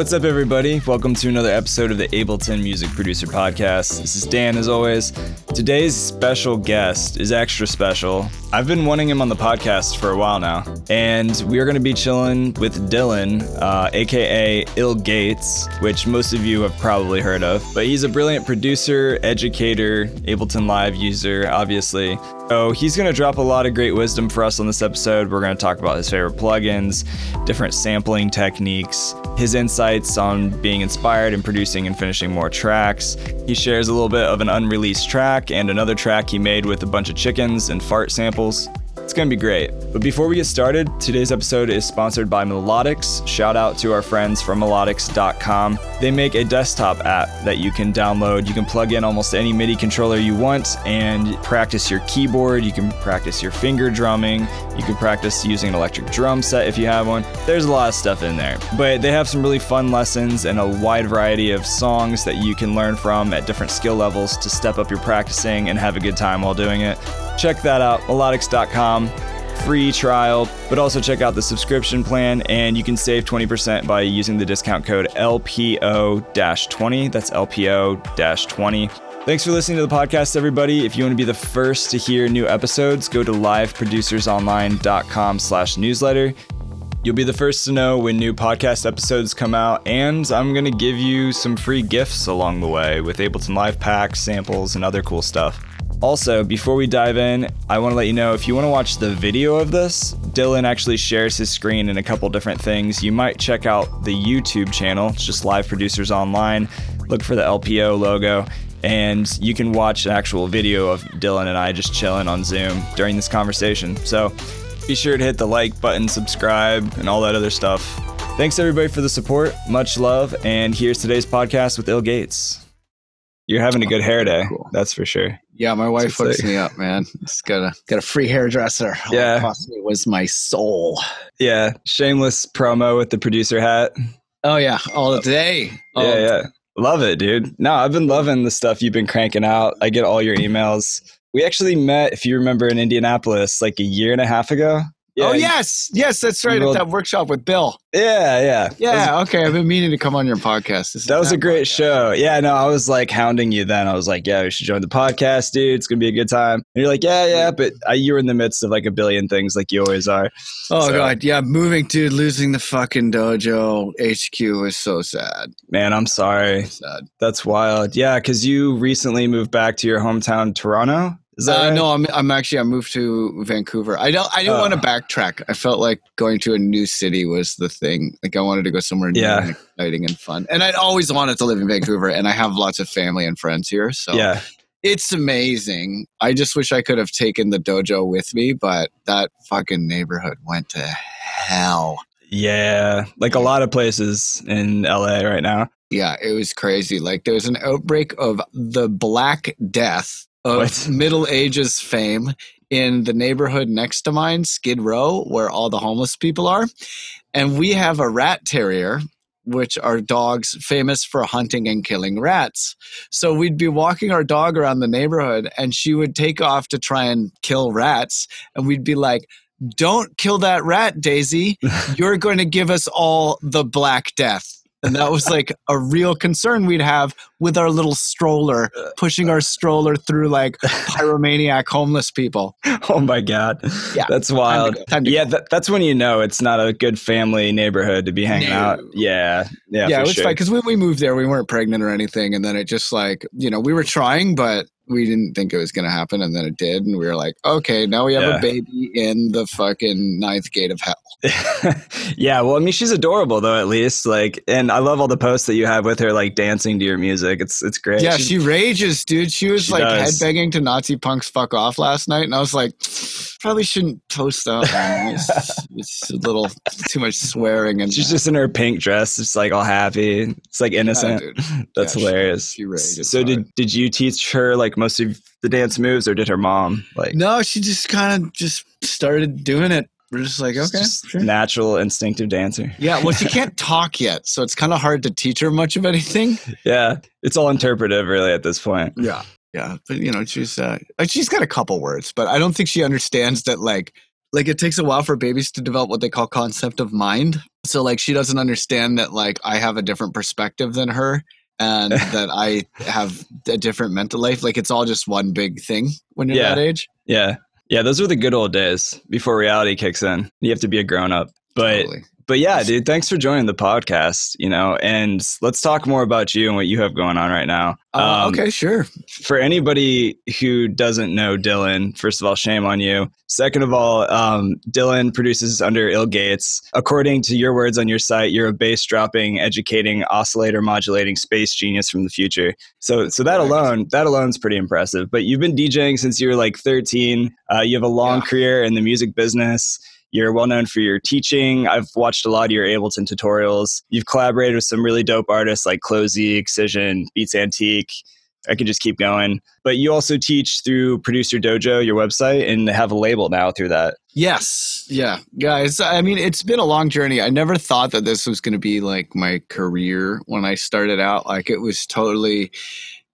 What's up, everybody? Welcome to another episode of the Ableton Music Producer Podcast. This is Dan, as always. Today's special guest is extra special. I've been wanting him on the podcast for a while now, and we are going to be chilling with Dylan, uh, aka Ill Gates, which most of you have probably heard of. But he's a brilliant producer, educator, Ableton Live user, obviously. So he's going to drop a lot of great wisdom for us on this episode. We're going to talk about his favorite plugins, different sampling techniques, his insights on being inspired and producing and finishing more tracks. He shares a little bit of an unreleased track and another track he made with a bunch of chickens and fart samples. It's going to be great. But before we get started, today's episode is sponsored by Melodics. Shout out to our friends from melodics.com. They make a desktop app that you can download. You can plug in almost any MIDI controller you want and practice your keyboard. You can practice your finger drumming. You can practice using an electric drum set if you have one. There's a lot of stuff in there. But they have some really fun lessons and a wide variety of songs that you can learn from at different skill levels to step up your practicing and have a good time while doing it. Check that out, melodics.com free trial, but also check out the subscription plan and you can save 20% by using the discount code LPO-20. That's LPO-20. Thanks for listening to the podcast, everybody. If you want to be the first to hear new episodes, go to liveproducersonline.com slash newsletter. You'll be the first to know when new podcast episodes come out, and I'm going to give you some free gifts along the way with Ableton Live packs, samples, and other cool stuff. Also, before we dive in, I want to let you know if you want to watch the video of this, Dylan actually shares his screen in a couple different things. You might check out the YouTube channel, it's just Live Producers Online. Look for the LPO logo, and you can watch an actual video of Dylan and I just chilling on Zoom during this conversation. So be sure to hit the like button, subscribe, and all that other stuff. Thanks everybody for the support. Much love. And here's today's podcast with Ill Gates. You're having a good hair day. Cool. That's for sure. Yeah, my wife hooks me up, man. Just got a got a free hairdresser. All yeah, it cost me was my soul. Yeah, shameless promo with the producer hat. Oh yeah, all day. All yeah, yeah, love it, dude. No, I've been loving the stuff you've been cranking out. I get all your emails. We actually met, if you remember, in Indianapolis like a year and a half ago. Yeah, oh yes, yes, that's right. At that workshop with Bill. Yeah, yeah, yeah. Was, okay, I've been meaning to come on your podcast. that was a great podcast. show. Yeah, no, I was like hounding you then. I was like, yeah, we should join the podcast, dude. It's gonna be a good time. And you're like, yeah, yeah, but uh, I, you were in the midst of like a billion things, like you always are. Oh so, god, yeah, moving, dude, losing the fucking dojo HQ was so sad. Man, I'm sorry. sad. That's wild. Yeah, because you recently moved back to your hometown, Toronto. Is that uh, right? No, I'm, I'm actually I moved to Vancouver. I don't I didn't uh, want to backtrack. I felt like going to a new city was the thing. Like I wanted to go somewhere new yeah. and exciting and fun. And I'd always wanted to live in Vancouver, and I have lots of family and friends here. So yeah. It's amazing. I just wish I could have taken the dojo with me, but that fucking neighborhood went to hell. Yeah, like a lot of places in LA right now. Yeah, it was crazy. Like there was an outbreak of the Black Death of what? Middle Ages fame in the neighborhood next to mine, Skid Row, where all the homeless people are. And we have a rat terrier, which are dogs famous for hunting and killing rats. So we'd be walking our dog around the neighborhood, and she would take off to try and kill rats. And we'd be like, don't kill that rat, Daisy. You're going to give us all the Black Death and that was like a real concern we'd have with our little stroller pushing our stroller through like pyromaniac homeless people. Oh my god. Yeah. That's wild. Time time yeah th- that's when you know it's not a good family neighborhood to be hanging no. out yeah yeah yeah it was sure. fine because when we moved there we weren't pregnant or anything and then it just like you know we were trying but we didn't think it was going to happen and then it did and we were like okay now we have yeah. a baby in the fucking ninth gate of hell. Yeah well i mean she's adorable though at least like and i love all the posts that you have with her like dancing to your music. It's it's great. Yeah she's, she rages dude. She was she like headbanging to nazi punks fuck off last night and i was like probably shouldn't post that it's, it's, a little too much swearing and she's just in her pink dress it's like all happy it's like innocent yeah, that's yeah, hilarious she, she so hard. did did you teach her like most of the dance moves, or did her mom like? No, she just kind of just started doing it. We're just like, okay, just sure. natural, instinctive dancer. Yeah, well, she can't talk yet, so it's kind of hard to teach her much of anything. Yeah, it's all interpretive, really, at this point. Yeah, yeah, but you know, she's uh, she's got a couple words, but I don't think she understands that like like it takes a while for babies to develop what they call concept of mind So like she doesn't understand that like I have a different perspective than her and that I have a different mental life. Like it's all just one big thing when you're Yeah. that age. Yeah. Yeah, those were the good old days before reality kicks in. You have to be a grown up. But Totally. But yeah, dude, thanks for joining the podcast, you know, and let's talk more about you and what you have going on right now. Uh, Um, okay, sure. For anybody who doesn't know Dylan, first of all, shame on you. Second of all, um, Dylan produces under Ill Gates. According to your words on your site, you're a bass dropping, educating, oscillator modulating space genius from the future. So, so that alone, that alone's pretty impressive. But you've been DJing since you were like 13. Uh, you have a long Yeah. career in the music business. You're well known for your teaching. I've watched a lot of your Ableton tutorials. You've collaborated with some really dope artists like Closey, Excision, Beats Antique. I could just keep going. But you also teach through Producer Dojo, your website, and have a label now through that. Yes. Yeah. Guys, I mean, it's been a long journey. I never thought that this was going to be like my career when I started out. Like, it was totally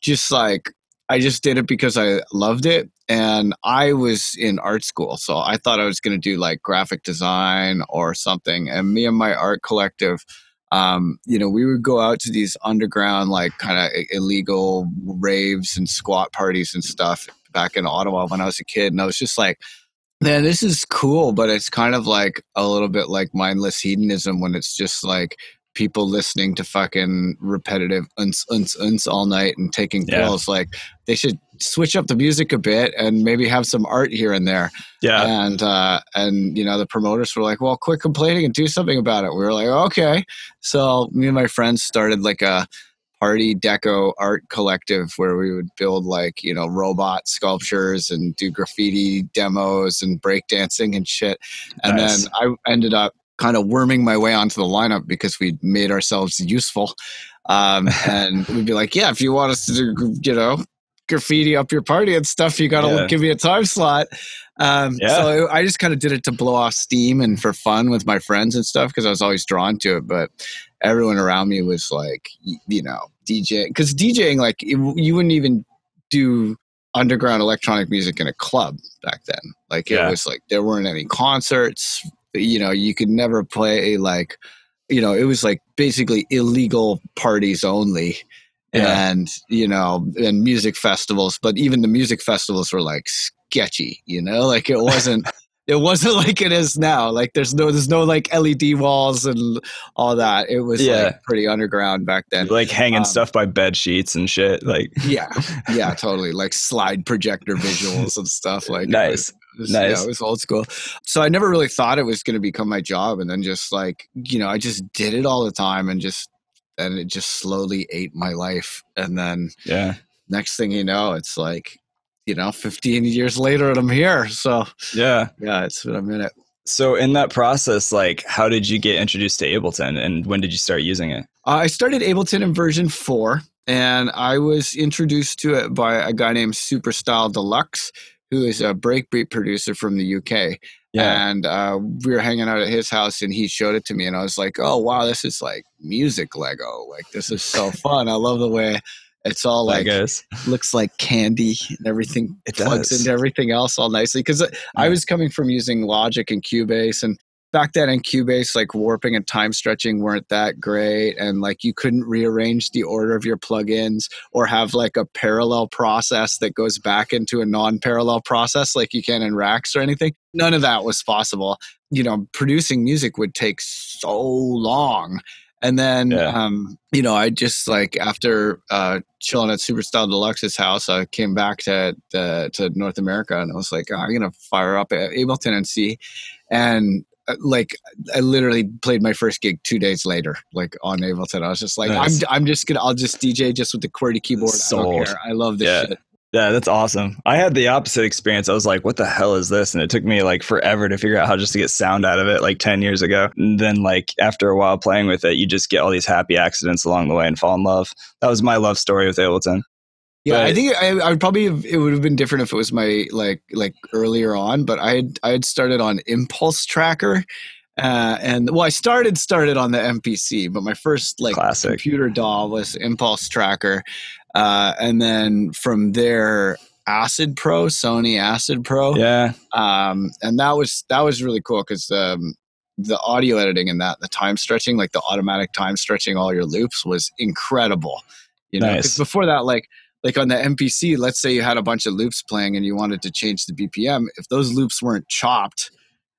just like, I just did it because I loved it. And I was in art school. So I thought I was going to do like graphic design or something. And me and my art collective, um, you know, we would go out to these underground, like kind of illegal raves and squat parties and stuff back in Ottawa when I was a kid. And I was just like, man, this is cool, but it's kind of like a little bit like mindless hedonism when it's just like people listening to fucking repetitive unts, unts, unts all night and taking Yeah. pills. Like they should switch up the music a bit and maybe have some art here and there. Yeah. And uh, and you know the promoters were like, "Well, quit complaining and do something about it." We were like, "Okay." So me and my friends started like a party deco art collective where we would build like you know robot sculptures and do graffiti demos and breakdancing and shit. And Nice. then I ended up kind of worming my way onto the lineup because we made ourselves useful. Um, and we'd be like, "Yeah, if you want us to do, you know." graffiti up your party and stuff you gotta Yeah. give me a time slot um, Yeah. so I just kind of did it to blow off steam and for fun with my friends and stuff because I was always drawn to it. But everyone around me was like, you know, DJ because DJing like it- you wouldn't even do underground electronic music in a club back then. Like it Yeah. was like there weren't any concerts. You know, you could never play like, you know, it was like basically illegal parties only Yeah. and you know and music festivals but even the music festivals were like sketchy you know like it wasn't it wasn't like it is now like there's no there's no like led walls and all that it was Yeah. like pretty underground back then like hanging um, stuff by bed sheets and shit. Like yeah yeah totally like slide projector visuals and stuff like nice. Was- Nice. Yeah, it was old school. So I never really thought it was going to become my job, and then just like you know, I just did it all the time, and just and it just slowly ate my life. And then Yeah. next thing you know, it's like you know, 15 years later, and I'm here. So Yeah. yeah, it's been a minute. So in that process, like how did you get introduced to Ableton and when did you start using it? Uh, I started Ableton in version four, and I was introduced to it by a guy named Superstyle Deluxe, who is a breakbeat producer from the UK. Yeah. And uh, we were hanging out at his house, and he showed it to me, and I was like, "Oh wow, this is like music Lego! Like this is so fun! I love the way it's all like looks like candy and everything It plugs does. into everything else all nicely." Because I was coming from using Logic and Cubase, and back then in Cubase, like warping and time stretching weren't that great, and like you couldn't rearrange the order of your plugins or have like a parallel process that goes back into a non-parallel process like you can in Racks or anything. None of that was possible. You know, producing music would take so long. And then, Yeah. um, you know, I just like after uh, chilling at Superstyle Deluxe's house, I came back to the, to North America, and I was like, oh, I'm gonna fire up Ableton and see. And Uh, like, I literally played my first gig two days later, like on Ableton. I was just like, Nice. I'm, I'm just gonna, I'll just DJ just with the QWERTY keyboard. I Sold. don't care. I love this Yeah. shit. Yeah, that's awesome. I had the opposite experience. I was like, what the hell is this? And it took me like forever to figure out how just to get sound out of it like 10 years ago. And then like after a while playing with it, you just get all these happy accidents along the way and fall in love. That was my love story with Ableton. Yeah, I think I, I would probably have, it would have been different if it was my like like earlier on, but I had I had started on Impulse Tracker, uh, and well, I started started on the MPC, but my first like Classic. computer DAW was Impulse Tracker, uh, and then from there Acid Pro, Sony Acid Pro, Yeah. um, and that was that was really cool because um, the audio editing and that the time stretching, like the automatic time stretching all your loops, was incredible. You know, because Nice. before that, like like on the MPC, let's say you had a bunch of loops playing and you wanted to change the BPM. If those loops weren't chopped,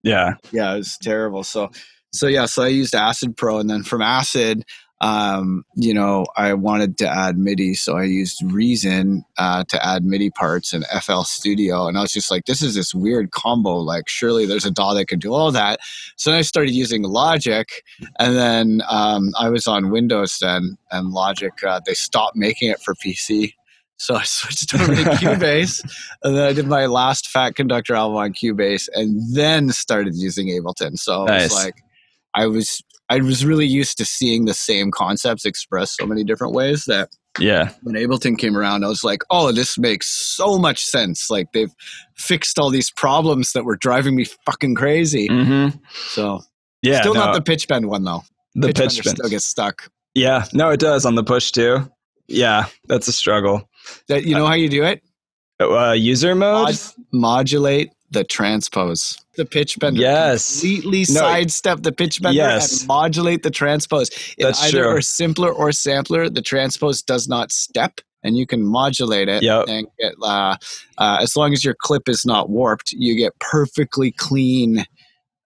Yeah. yeah, it was terrible. So, so yeah, so I used Acid Pro, and then from Acid, um, you know, I wanted to add MIDI, so I used Reason uh, to add MIDI parts and FL Studio, and I was just like, this is this weird combo. Like, surely there's a DAW that can do all that. So then I started using Logic, and then um, I was on Windows then, and Logic uh, they stopped making it for PC. So I switched over to Cubase, and then I did my last Phat Conductor album on Cubase, and then started using Ableton. So Nice. was like I was I was really used to seeing the same concepts expressed so many different ways that Yeah. when Ableton came around, I was like, oh, this makes so much sense. Like they've fixed all these problems that were driving me fucking crazy. Mm-hmm. So Yeah. still no, not the pitch bend one though. the pitch, pitch bend. still gets stuck. Yeah. No, it does on the push too. Yeah. That's a struggle. That you know how you do it? Uh, user mode. Mod- modulate the transpose. The pitch bender. Yes. Completely No, sidestep the pitch bender Yes. and modulate the transpose. In That's either true. or simpler or sampler, the transpose does not step. And you can modulate it Yep. and get, uh, uh, as long as your clip is not warped, you get perfectly clean,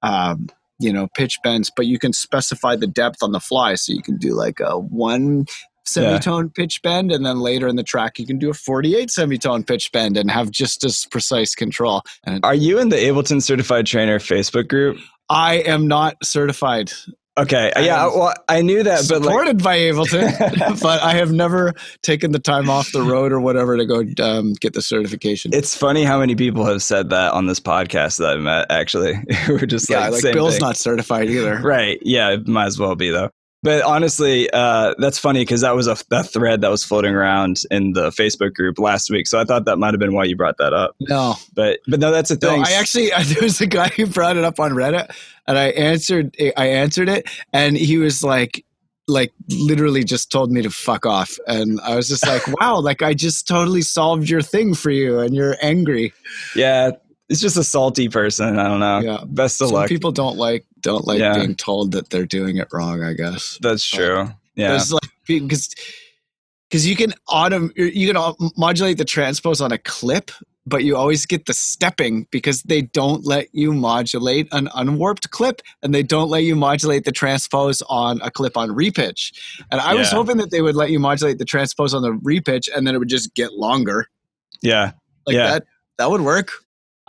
um, you know, pitch bends. But you can specify the depth on the fly, so you can do like a one semitone pitch bend, and then later in the track you can do a forty-eight semitone pitch bend and have just as precise control. And Are you in the Ableton Certified Trainer Facebook group? I am not certified, Okay. I yeah. Well, I knew that, but like, supported by Ableton, but I have never taken the time off the road or whatever to go um, get the certification. it's funny how many people have said that on this podcast that I've met. Actually, we're just yeah, like, like Bill's thing. not certified either. Right. Yeah, it might as well be though. But honestly, uh, that's funny because that was a that thread that was floating around in the Facebook group last week. So I thought that might have been why you brought that up. No, But but no, that's the No, thing. I actually there was a guy who brought it up on Reddit, and I answered I answered it, and he was like, like literally just told me to fuck off, and I was just like, wow, like I just totally solved your thing for you, and you're angry. yeah, it's just a salty person. I don't know. Yeah. Best of Some luck. people don't like don't like Yeah. being told that they're doing it wrong. I guess that's true. Yeah. There's like because because you can autom you can modulate the transpose on a clip, but you always get the stepping because they don't let you modulate an unwarped clip, and they don't let you modulate the transpose on a clip on repitch. And I was hoping that they would let you modulate the transpose on the repitch, and then it would just get longer Yeah. like Yeah. that. That would work.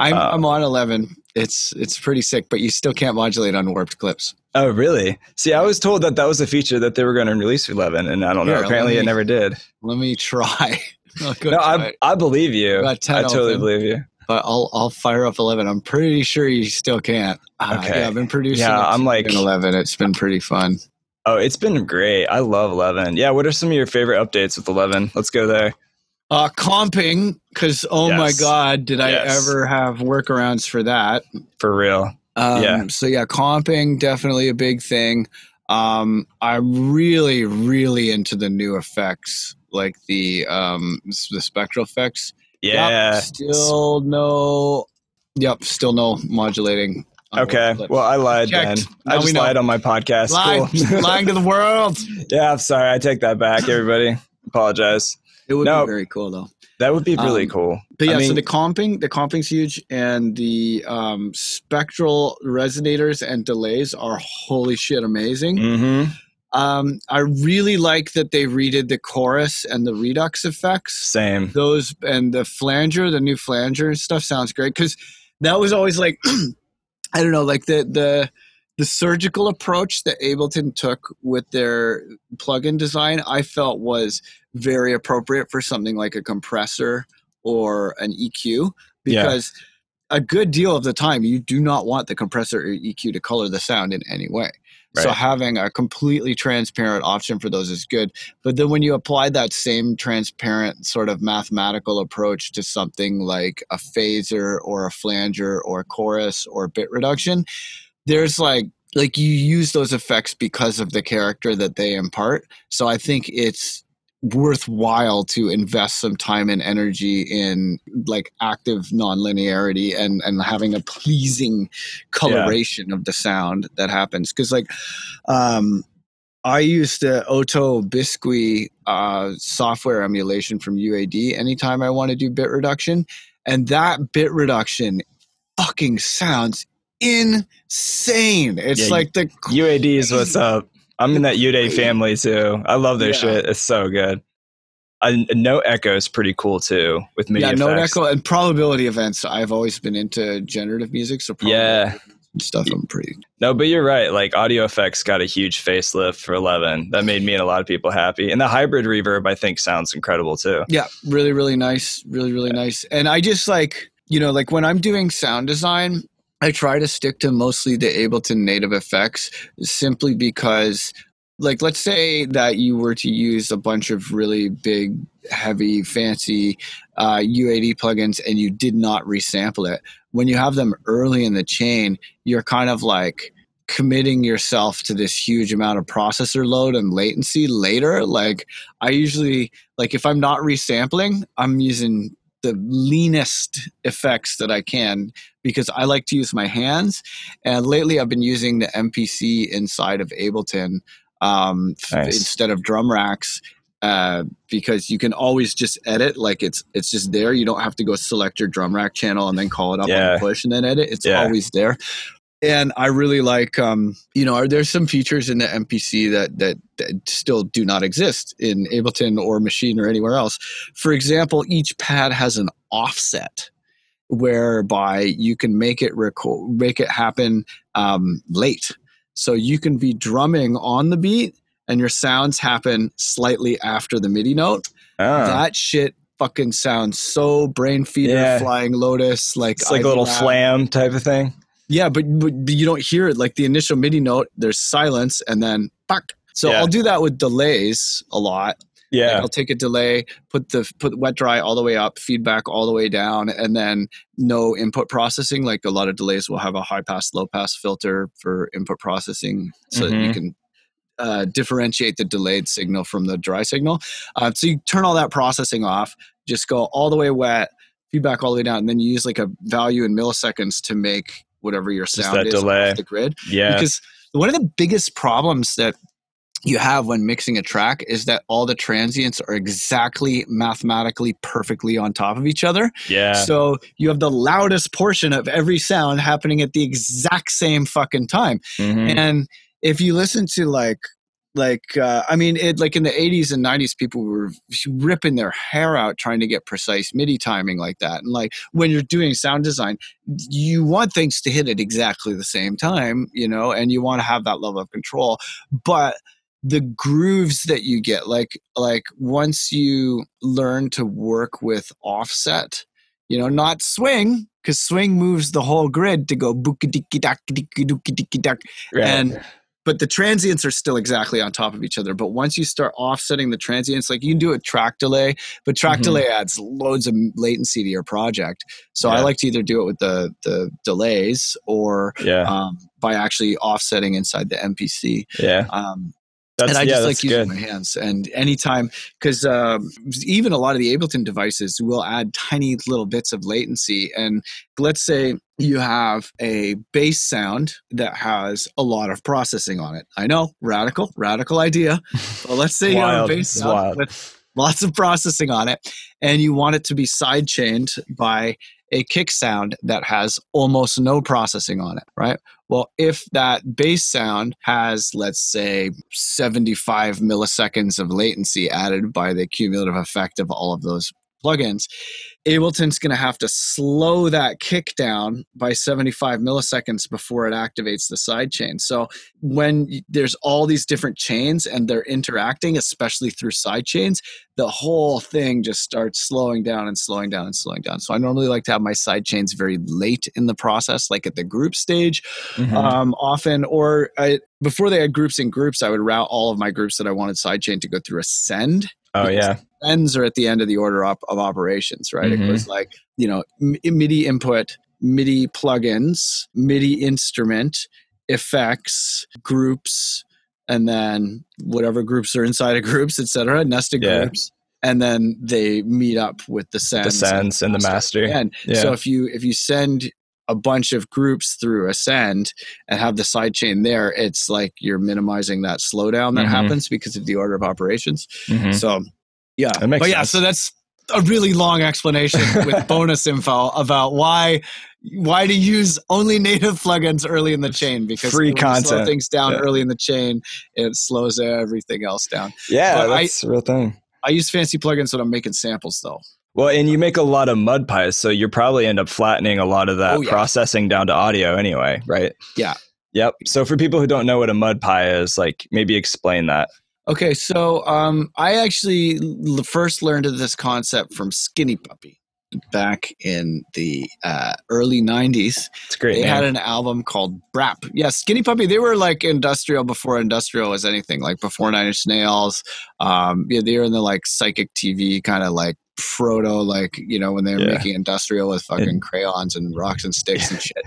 I'm Uh, I'm on eleven. It's it's pretty sick, but you still can't modulate on warped clips. Oh, really? See, I was told that that was a feature that they were going to release for 11, and I don't know. Here, Apparently, let it never did. Let me try. No, I, it. I believe you. I totally open. believe you. but I'll I'll fire up eleven. I'm pretty sure you still can't. Uh, Okay. Yeah, I've been producing. Yeah, I'm like- in eleven. It's been pretty fun. Oh, it's been great. I love 11. Yeah, what are some of your favorite updates with 11? Let's go there. Uh, comping, because oh my god, did I ever have workarounds for that? For real. Um, Yeah. So yeah, comping definitely a big thing. Um, I'm really really into the new effects, like the um the spectral effects. Yep, Yeah. still no. Yep. Still no modulating. Okay. Well, I lied Checked. then. Now I just lied on my podcast. lying, Cool. lying to the world. yeah, I'm sorry. I take that back, everybody. Apologize. It would No. be very cool though. That would be really Um, cool. But I yeah, so the comping, the comping's huge, and the um, spectral resonators and delays are holy shit amazing. Mm-hmm. Um, I really like that they redid the chorus and the redux effects. Same. Those and the flanger, the new flanger and stuff sounds great because that was always like I don't know, like the the the surgical approach that Ableton took with their plugin design, I felt was very appropriate for something like a compressor or an EQ Yeah. because a good deal of the time you do not want the compressor or EQ to color the sound in any way. So having a completely transparent option for those is good. But then when you apply that same transparent sort of mathematical approach to something like a phaser or a flanger or chorus or bit reduction, there's like like you use those effects because of the character that they impart. So I think it's worthwhile to invest some time and energy in like active nonlinearity and and having a pleasing coloration yeah. of the sound that happens because like um I use the OTO Biscuit uh, software emulation from UAD anytime I want to do bit reduction. And that bit reduction fucking sounds insane. It's yeah, like the UAD is what's up. I'm in that UAD family too. I love their yeah. shit. It's so good. Uh, note echo is pretty cool too with MIDI yeah, note echo and probability events. I've always been into generative music, so yeah, stuff I'm pretty. No, but you're right. Like audio effects got a huge facelift for 11. That made me and a lot of people happy. And the hybrid reverb, I think, sounds incredible too. Yeah, really, really nice. Really, really yeah. nice. And I just like you know, like when I'm doing sound design, I try to stick to mostly the Ableton native effects simply because like let's say that you were to use a bunch of really big heavy fancy uh, UAD plugins and you did not resample it. When you have them early in the chain you're kind of like committing yourself to this huge amount of processor load and latency later. Like i usually like if i'm not resampling i'm using the leanest effects that I can because I like to use my hands. And lately, I've been using the MPC inside of Ableton um, nice. instead of drum racks. Uh, because you can always just edit like it's it's just there. You don't have to go select your drum rack channel and then call it up yeah. on push and then edit. It's yeah. always there and I really like, um, you know, there's some features in the MPC that, that, that still do not exist in Ableton or Machine or anywhere else. For example, each pad has an offset whereby you can make it record, make it happen um, late. So you can be drumming on the beat, and your sounds happen slightly after the MIDI note. Oh. That shit fucking sounds so Brainfeeder, yeah. flying lotus, like it's like a little flam type of thing. Yeah, but, but, you don't hear it like the initial MIDI note. There's silence, and then fuck. So yeah. I'll do that with delays a lot. Yeah, like I'll take a delay, put the put wet dry all the way up, feedback all the way down, and then no input processing. Like a lot of delays will have a high pass, low pass filter for input processing, so mm-hmm. that you mm-hmm. can uh, differentiate the delayed signal from the dry signal. Uh, so you turn all that processing off, just go all the way wet, feedback all the way down, and then you use like a value in milliseconds to make whatever your sound is delay. off the grid. Yeah. Because one of the biggest problems that you have when mixing a track is that all the transients are exactly mathematically perfectly on top of each other. Yeah. So you have the loudest portion of every sound happening at the exact same fucking time. Mm-hmm. And if you listen to like like uh, i mean it like in the 80s and 90s people were ripping their hair out trying to get precise midi timing like that and like when you're doing sound design you want things to hit at exactly the same time you know and you want to have that level of control but the grooves that you get like like once you learn to work with offset you know not swing because swing moves the whole grid to go right. and but the transients are still exactly on top of each other. But once you start offsetting the transients, like you can do a track delay, but track mm-hmm. delay adds loads of latency to your project. So yeah. I like to either do it with the the delays or yeah. um, by actually offsetting inside the MPC. Yeah. Um, that's, and I yeah, just like using good. my hands. And anytime, because um, even a lot of the Ableton devices will add tiny little bits of latency. And let's say you have a bass sound that has a lot of processing on it. I know, radical, radical idea. But let's say you have a bass sound with lots of processing on it, and you want it to be sidechained by a kick sound that has almost no processing on it, right? Well, if that bass sound has, let's say, 75 milliseconds of latency added by the cumulative effect of all of those plugins, Ableton's going to have to slow that kick down by 75 milliseconds before it activates the side sidechain. So when there's all these different chains and they're interacting, especially through sidechains, the whole thing just starts slowing down and slowing down and slowing down. So I normally like to have my sidechains very late in the process, like at the group stage, mm-hmm. um, often, or I, before they had groups in groups, I would route all of my groups that I wanted sidechain to go through a send Oh yeah. Ends are at the end of the order op- of operations, right? Mm-hmm. It was like you know MIDI input, MIDI plugins, MIDI instrument, effects, groups, and then whatever groups are inside of groups, etc., nested Yeah. groups, and then they meet up with the sends, The sends. sends and the master. And Yeah. so if you if you send a bunch of groups through a send and have the side chain there, it's like you're minimizing that slowdown that Mhm. happens because of the order of operations. Mhm. So yeah, That makes but yeah, so that's a really long explanation with bonus info about why why to use only native plugins early in the chain because Free when you slow things down Yeah. early in the chain, it slows everything else down. Yeah, But that's a real thing. I use fancy plugins when I'm making samples though. Well, and you make a lot of mud pies, so you probably end up flattening a lot of that Oh, yeah. processing down to audio anyway, right? Yeah. Yep. So for people who don't know what a mud pie is, like maybe explain that. Okay, so um, I actually l- first learned of this concept from Skinny Puppy back in the uh, early 90s. It's great. They name. had an album called Brap. Yeah, Skinny Puppy, they were like industrial before industrial was anything, like before Nine Inch Nails. Um, yeah, they were in the like psychic TV kind of like proto, like, you know, when they were Yeah. making industrial with fucking And- crayons and rocks and sticks and shit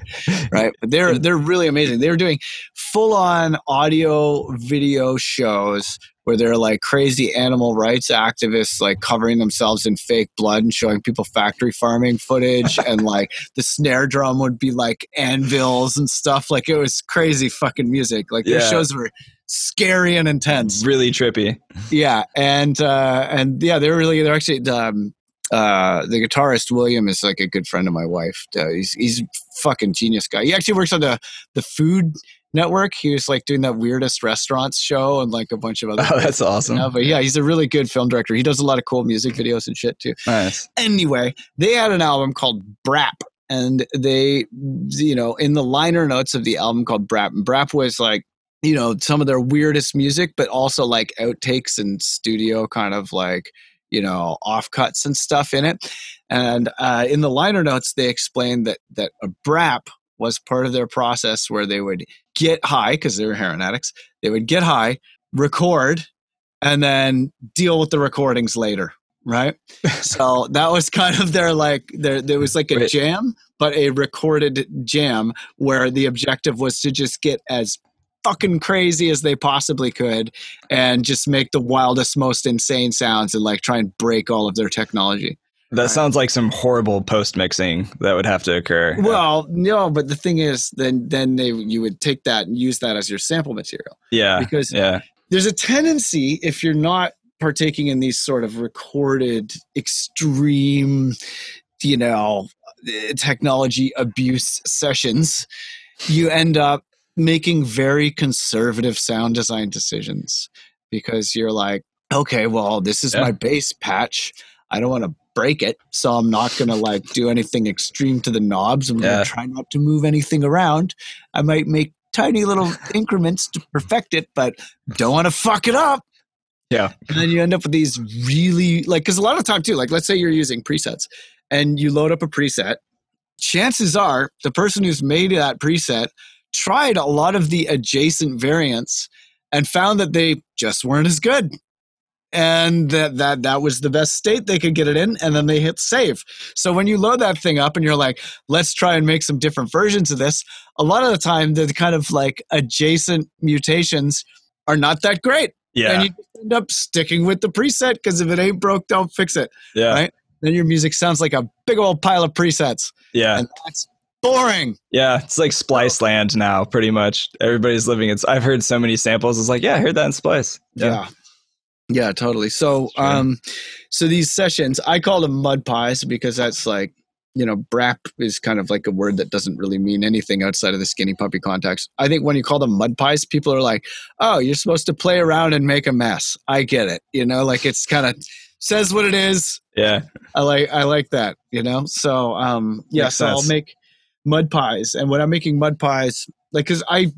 right? But they're they're really amazing. They were doing full on audio video shows where they're like crazy animal rights activists, like covering themselves in fake blood and showing people factory farming footage, and like the snare drum would be like anvils and stuff. Like it was crazy fucking music. Like their shows were scary and intense. Really trippy. yeah and uh and yeah they're really they're actually um uh the guitarist william is like a good friend of my wife. Uh, he's he's a fucking genius guy. He actually works on the the food network. He was like doing that weirdest restaurants show and like a bunch of other Oh, that's awesome. now, but yeah he's a really good film director. He does a lot of cool music videos and shit too. Nice. anyway, they had an album called Brap, and they, you know, in the liner notes of the album called Brap, and Brap was like, you know, some of their weirdest music, but also like outtakes and studio kind of like, you know, offcuts and stuff in it. And uh, in the liner notes, they explained that that a Brap was part of their process where they would get high because they were heroin addicts. They would get high, record, and then deal with the recordings later. Right. so that was kind of their like there there was like a Wait. jam, but a recorded jam where the objective was to just get as fucking crazy as they possibly could and just make the wildest, most insane sounds and like try and break all of their technology. That Right. sounds like some horrible post mixing that would have to occur. Well, no, but the thing is, then then they you would take that and use that as your sample material yeah. because Yeah. there's a tendency if you're not partaking in these sort of recorded extreme you know eh, technology abuse sessions you end up making very conservative sound design decisions because you're like okay well this is Yeah. my bass patch i don't want to break it so i'm not going to like do anything extreme to the knobs i'm going to try not to move anything around i might make tiny little increments to perfect it but don't want to fuck it up. Yeah. And then you end up with these really like because a lot of time too, like let's say you're using presets and you load up a preset. Chances are the person who's made that preset tried a lot of the adjacent variants and found that they just weren't as good. And that, that that was the best state they could get it in, and then they hit save. So when you load that thing up and you're like, let's try and make some different versions of this, a lot of the time the kind of like adjacent mutations are not that great Yeah. and you end up sticking with the preset because if it ain't broke, don't fix it. yeah. right? Then your music sounds like a big old pile of presets, Yeah. and that's boring. Yeah. It's like Splice land now, pretty much. Everybody's living it. I've heard so many samples. It's like, yeah, I heard that in Splice. Yeah. yeah, totally. So, Sure. um, so these sessions, I call them mud pies because that's like, you know, brap is kind of like a word that doesn't really mean anything outside of the skinny puppy context. I think when you call them mud pies, people are like, oh, you're supposed to play around and make a mess. I get it. You know, like it's kind of says what it is. Yeah. I like I like that, you know. So um yeah, Makes so I'll make mud pies, and when I'm making mud pies, like because I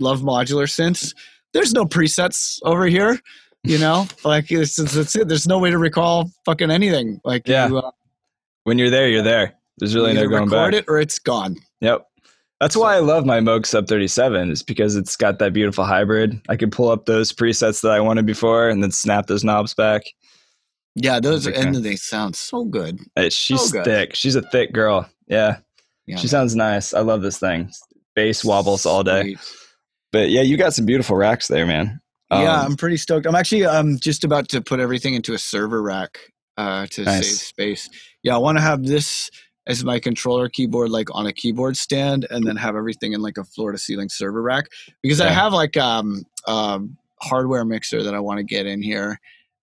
love modular synths, there's no presets over here, you know. like it's, it's, it's it. There's no way to recall fucking anything. Like Yeah. you, uh, When you're there, you're there. There's really no going record back. it or it's gone. Yep. That's why I love my Moog Sub 37 is because it's got that beautiful hybrid. I could pull up those presets that I wanted before and then snap those knobs back. Yeah, those Okay. and they sound so good. Uh, She's So good. thick. She's a thick girl. Yeah. Yeah, she sounds nice. I love this thing. Bass wobbles all day. Sweet. But yeah, you got some beautiful racks there, man. yeah, Um, I'm pretty stoked. I'm actually um just about to put everything into a server rack uh, to Nice. save space. Yeah, I want to have this as my controller keyboard, like on a keyboard stand, and then have everything in like a floor to ceiling server rack because I have like um um hardware mixer that I want to get in here,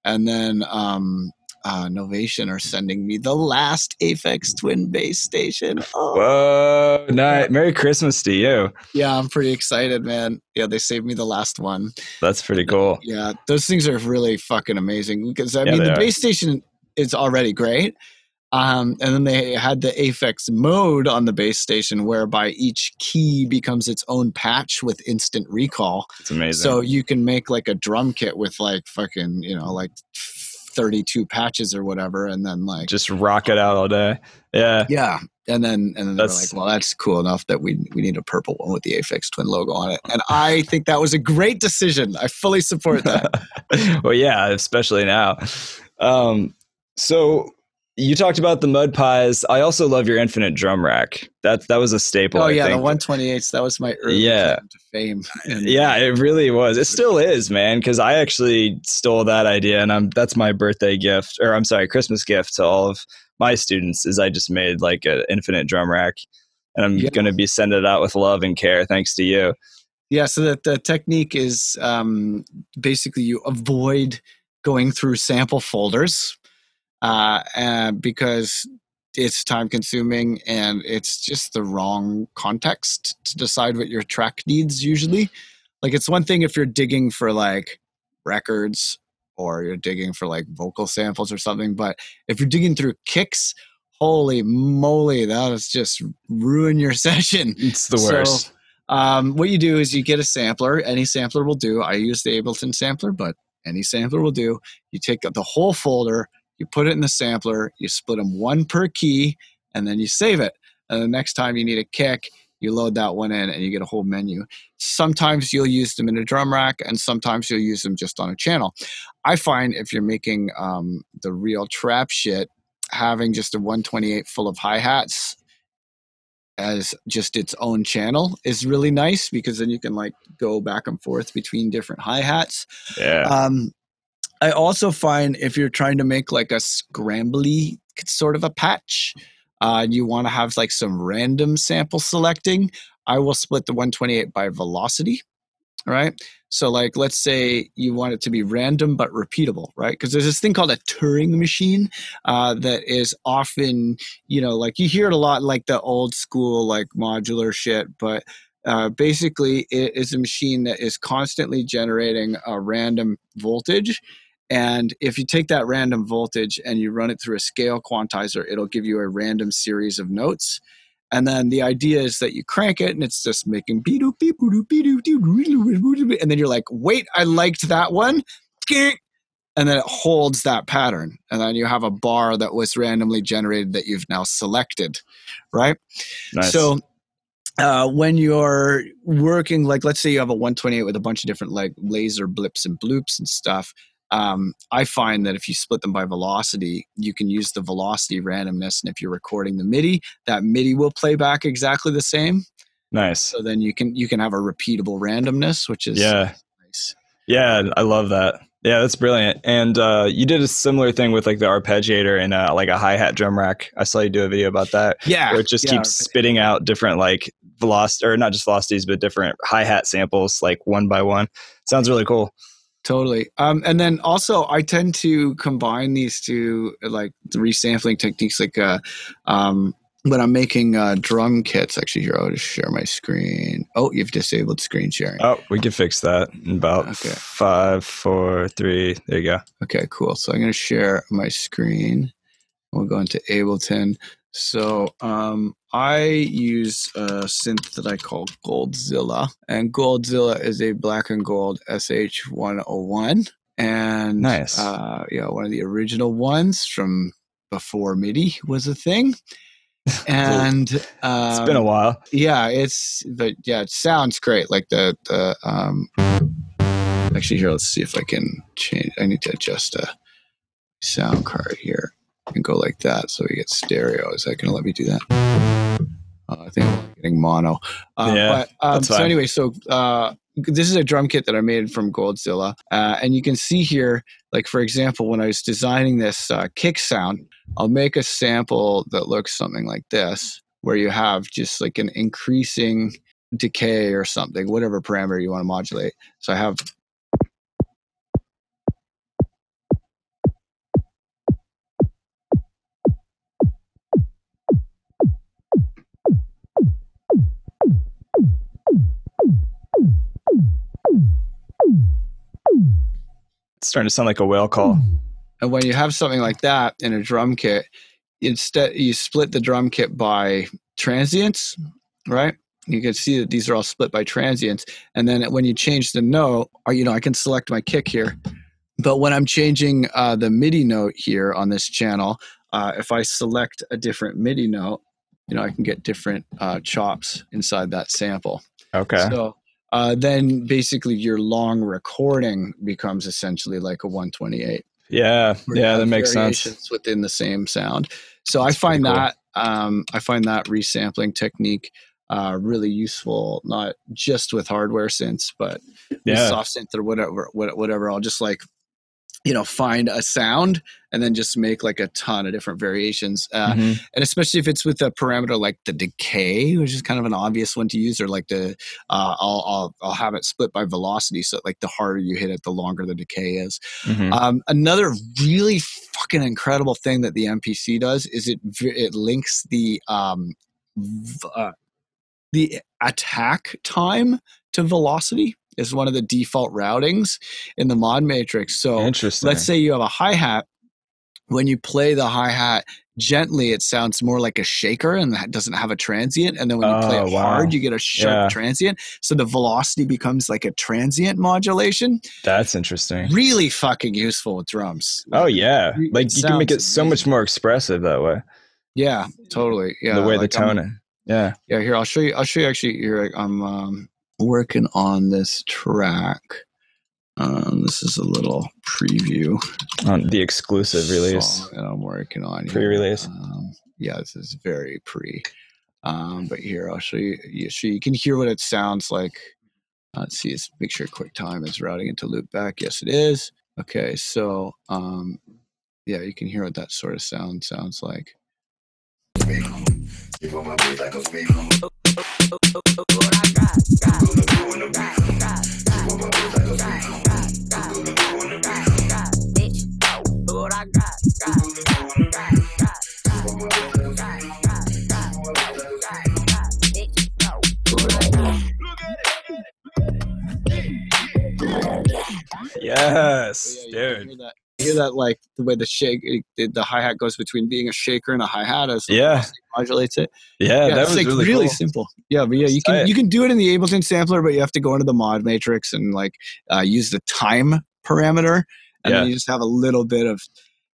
and then um. Uh, Novation are sending me the last Aphex Twin Bass Station. Oh, Whoa, nice. Merry Christmas to you. yeah, I'm pretty excited, man. Yeah, they saved me the last one. That's pretty cool. Yeah, those things are really fucking amazing because I Yeah, mean the are. Bass Station is already great. Um, and then they had the Aphex mode on the Bass Station whereby each key becomes its own patch with instant recall. It's amazing. So you can make like a drum kit with like fucking, you know, like 32 patches or whatever. And then like, just rock it out all day. Yeah. yeah. And then, and then they're like, well, that's cool enough that we, we need a purple one with the Aphex twin logo on it. And I think that was a great decision. I fully support that. well, yeah, especially now. Um, so you talked about the mud pies. I also love your infinite drum rack. That that was a staple. Oh yeah, the think. 128s. That was my early Yeah. to fame. And- Yeah, it really was. It still is, man. Because I actually stole that idea, and I'm that's my birthday gift, or I'm sorry, Christmas gift to all of my students. Is I just made like an infinite drum rack, and I'm Yeah. going to be sending it out with love and care, thanks to you. yeah. So that the technique is um, basically you avoid going through sample folders uh, because it's time consuming and it's just the wrong context to decide what your track needs usually. Like it's one thing if you're digging for like records or you're digging for like vocal samples or something, but if you're digging through kicks, holy moly, that is just ruin your session. It's the So, worst. Um, what you do is you get a sampler. Any sampler will do. I use the Ableton sampler, but any sampler will do. You take the whole folder, you put it in the sampler, you split them one per key, and then you save it. And the next time you need a kick, you load that one in and you get a whole menu. Sometimes you'll use them in a drum rack, and sometimes you'll use them just on a channel. I find if you're making um, the real trap shit, having just a 128 full of hi hats as just its own channel is really nice because then you can like go back and forth between different hi hats. yeah. Um, I also find if you're trying to make like a scrambly sort of a patch, uh, you want to have like some random sample selecting. I will split the 128 by velocity, right? So, like, let's say you want it to be random but repeatable, right? Because there's this thing called a Turing machine uh, that is often, you know, like you hear it a lot, like the old school, like modular shit, but uh, basically it is a machine that is constantly generating a random voltage and if you take that random voltage and you run it through a scale quantizer it'll give you a random series of notes. And then the idea is that you crank it and it's just making beep beep boop beep doop and then you're like wait i liked that one. And then it holds that pattern. And then you have a bar that was randomly generated that you've now selected right? Nice. so uh, when you're working, like let's say you have a 128 with a bunch of different like laser blips and bloops and stuff, um, I find that if you split them by velocity, you can use the velocity randomness. And if you're recording the MIDI, that MIDI will play back exactly the same. nice. So then you can you can have a repeatable randomness, which is Yeah. nice. Yeah, I love that. Yeah, that's brilliant. And uh, you did a similar thing with like the arpeggiator and uh, like a hi hat drum rack. I saw you do a video about that, Yeah, where it just yeah, keeps spitting out different like velocity or not just velocities, but different hi hat samples like one by one. Sounds really cool. Totally. Um, and then also, I tend to combine these two, like the resampling techniques. Like uh, um, when I'm making uh, drum kits, actually, here, I'll just share my screen. Oh, you've disabled screen sharing. Oh, we can fix that in about Okay. five, four, three. There you go. Okay, cool. So I'm going to share my screen. We'll go into Ableton. So um, I use a synth that I call Goldzilla, and Goldzilla is a black and gold SH101, and Nice. uh, yeah, one of the original ones from before MIDI was a thing. And It's um, been a while. yeah, it's but yeah, it sounds great. Like the the um actually here, let's see if I can change I need to adjust a sound card here and go like that so we get stereo. Is that gonna let me do that? Uh, I think I'm getting mono. Uh, Yeah, but um, so anyway, so uh this is a drum kit that I made from Goldzilla, uh, and you can see here, like for example, when I was designing this uh, kick sound, I'll make a sample that looks something like this, where you have just like an increasing decay or something, whatever parameter you want to modulate. So I have It's starting to sound like a whale call. And when you have something like that in a drum kit, instead you split the drum kit by transients, right? You can see that these are all split by transients. And then when you change the note, or you know, I can select my kick here. But when I'm changing uh, the MIDI note here on this channel, uh, if I select a different MIDI note, you know, I can get different uh, chops inside that sample. Okay. So uh, then basically your long recording becomes essentially like a 128. Yeah, yeah, that makes sense. Within the same sound, so That's I find cool. that um, I find that resampling technique uh, really useful, not just with hardware synths, but yeah. soft synth or whatever, whatever. I'll just like you know find a sound and then just make like a ton of different variations uh, mm-hmm. and especially if it's with a parameter like the decay which is kind of an obvious one to use or like the uh, I'll, I'll, I'll have it split by velocity so like the harder you hit it the longer the decay is mm-hmm. um, another really fucking incredible thing that the mpc does is it it links the um, uh, the attack time to velocity is one of the default routings in the mod matrix. So let's say you have a hi hat. When you play the hi hat gently, it sounds more like a shaker and that doesn't have a transient. And then when you oh, play it wow. hard, you get a sharp yeah. transient. So the velocity becomes like a transient modulation. That's interesting. Really fucking useful with drums. Oh yeah, like you can make it so much more expressive that way. Yeah, totally. Yeah, the way like the tone. it. Yeah, yeah. Here, I'll show you. I'll show you actually. Here, I'm um, working on this track. Um, this is a little preview on the exclusive release that I'm working on. Pre-release. Um, yeah, this is very pre. Um, but here I'll show you. You, so you can hear what it sounds like. Uh, let's see. Let's make sure QuickTime is routing into loopback. Yes, it is. Okay, so um, yeah, you can hear what that sort of sound sounds like. Yes, dude hear that like the way the shake the, the hi hat goes between being a shaker and a hi hat as yeah modulates it. Yeah, yeah that was like really, really cool. simple. Yeah, but yeah, you can you can do it in the Ableton sampler, but you have to go into the mod matrix and like uh, use the time parameter, and yeah. then you just have a little bit of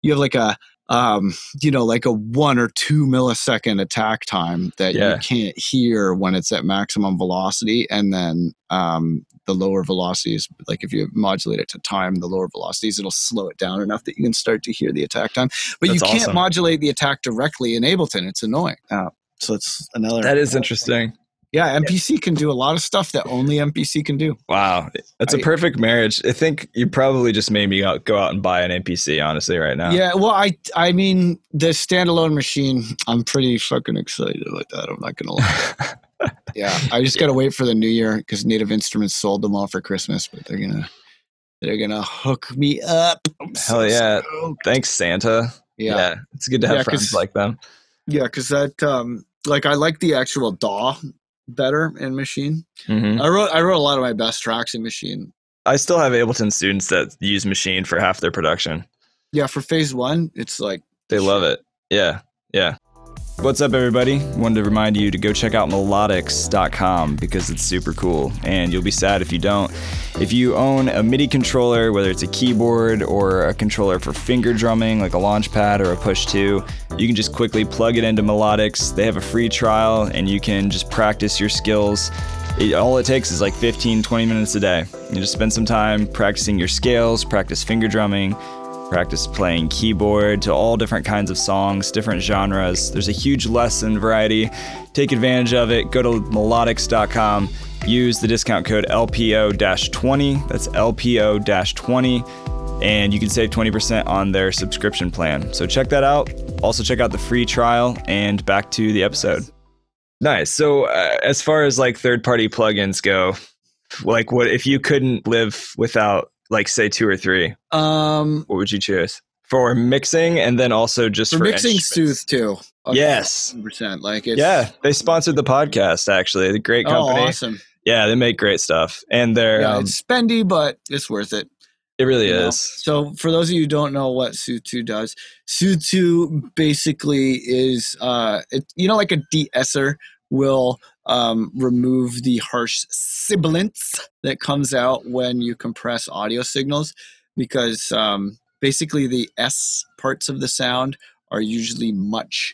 you have like a um, you know, like a one or two millisecond attack time that yeah. you can't hear when it's at maximum velocity. And then um, the lower velocities, like if you modulate it to time, the lower velocities, it'll slow it down enough that you can start to hear the attack time. But That's you can't awesome. modulate the attack directly in Ableton. It's annoying. Uh, so it's another. That is interesting. Yeah, MPC can do a lot of stuff that only MPC can do. Wow, that's a perfect marriage. I think you probably just made me go out and buy an MPC, honestly, right now. Yeah, well, I I mean the standalone machine, I'm pretty fucking excited about that. I'm not gonna lie. yeah, I just gotta wait for the new year because Native Instruments sold them all for Christmas, but they're gonna they're gonna hook me up. I'm Hell so yeah! Stoked. Thanks, Santa. Yeah. yeah. it's good to have yeah, friends like them. Yeah, because that um like I like the actual DAW better in Machine. Mm-hmm. I wrote I wrote a lot of my best tracks in Machine. I still have Ableton students that use Machine for half their production. Yeah, for phase one, it's like they love it. Yeah. What's up, everybody? Wanted to remind you to go check out melodics.com because it's super cool, and you'll be sad if you don't. If you own a MIDI controller, whether it's a keyboard or a controller for finger drumming, like a Launchpad or a Push 2, you can just quickly plug it into Melodics. They have a free trial, and you can just practice your skills. It, all it takes is like 15, 20 minutes a day. You just spend some time practicing your scales, practice finger drumming practice playing keyboard to all different kinds of songs, different genres. There's a huge lesson variety. Take advantage of it. Go to melodics.com use the discount code LPO 20. That's LPO 20. And you can save 20% on their subscription plan. So check that out. Also, check out the free trial and back to the episode. Nice. So, uh, as far as like third party plugins go, like what if you couldn't live without like say two or three? Um, what would you choose for mixing and then also just for, for mixing Soothe 2? Yes, percent. Like it's, yeah, they sponsored the podcast actually. The great company. Oh, awesome. Yeah, they make great stuff, and they're yeah, um, it's spendy, but it's worth it. It really you know? is. So, for those of you who don't know what 2 does, 2 basically is, uh, it, you know, like a de-esser will um, remove the harsh sibilance that comes out when you compress audio signals because um, basically the S parts of the sound are usually much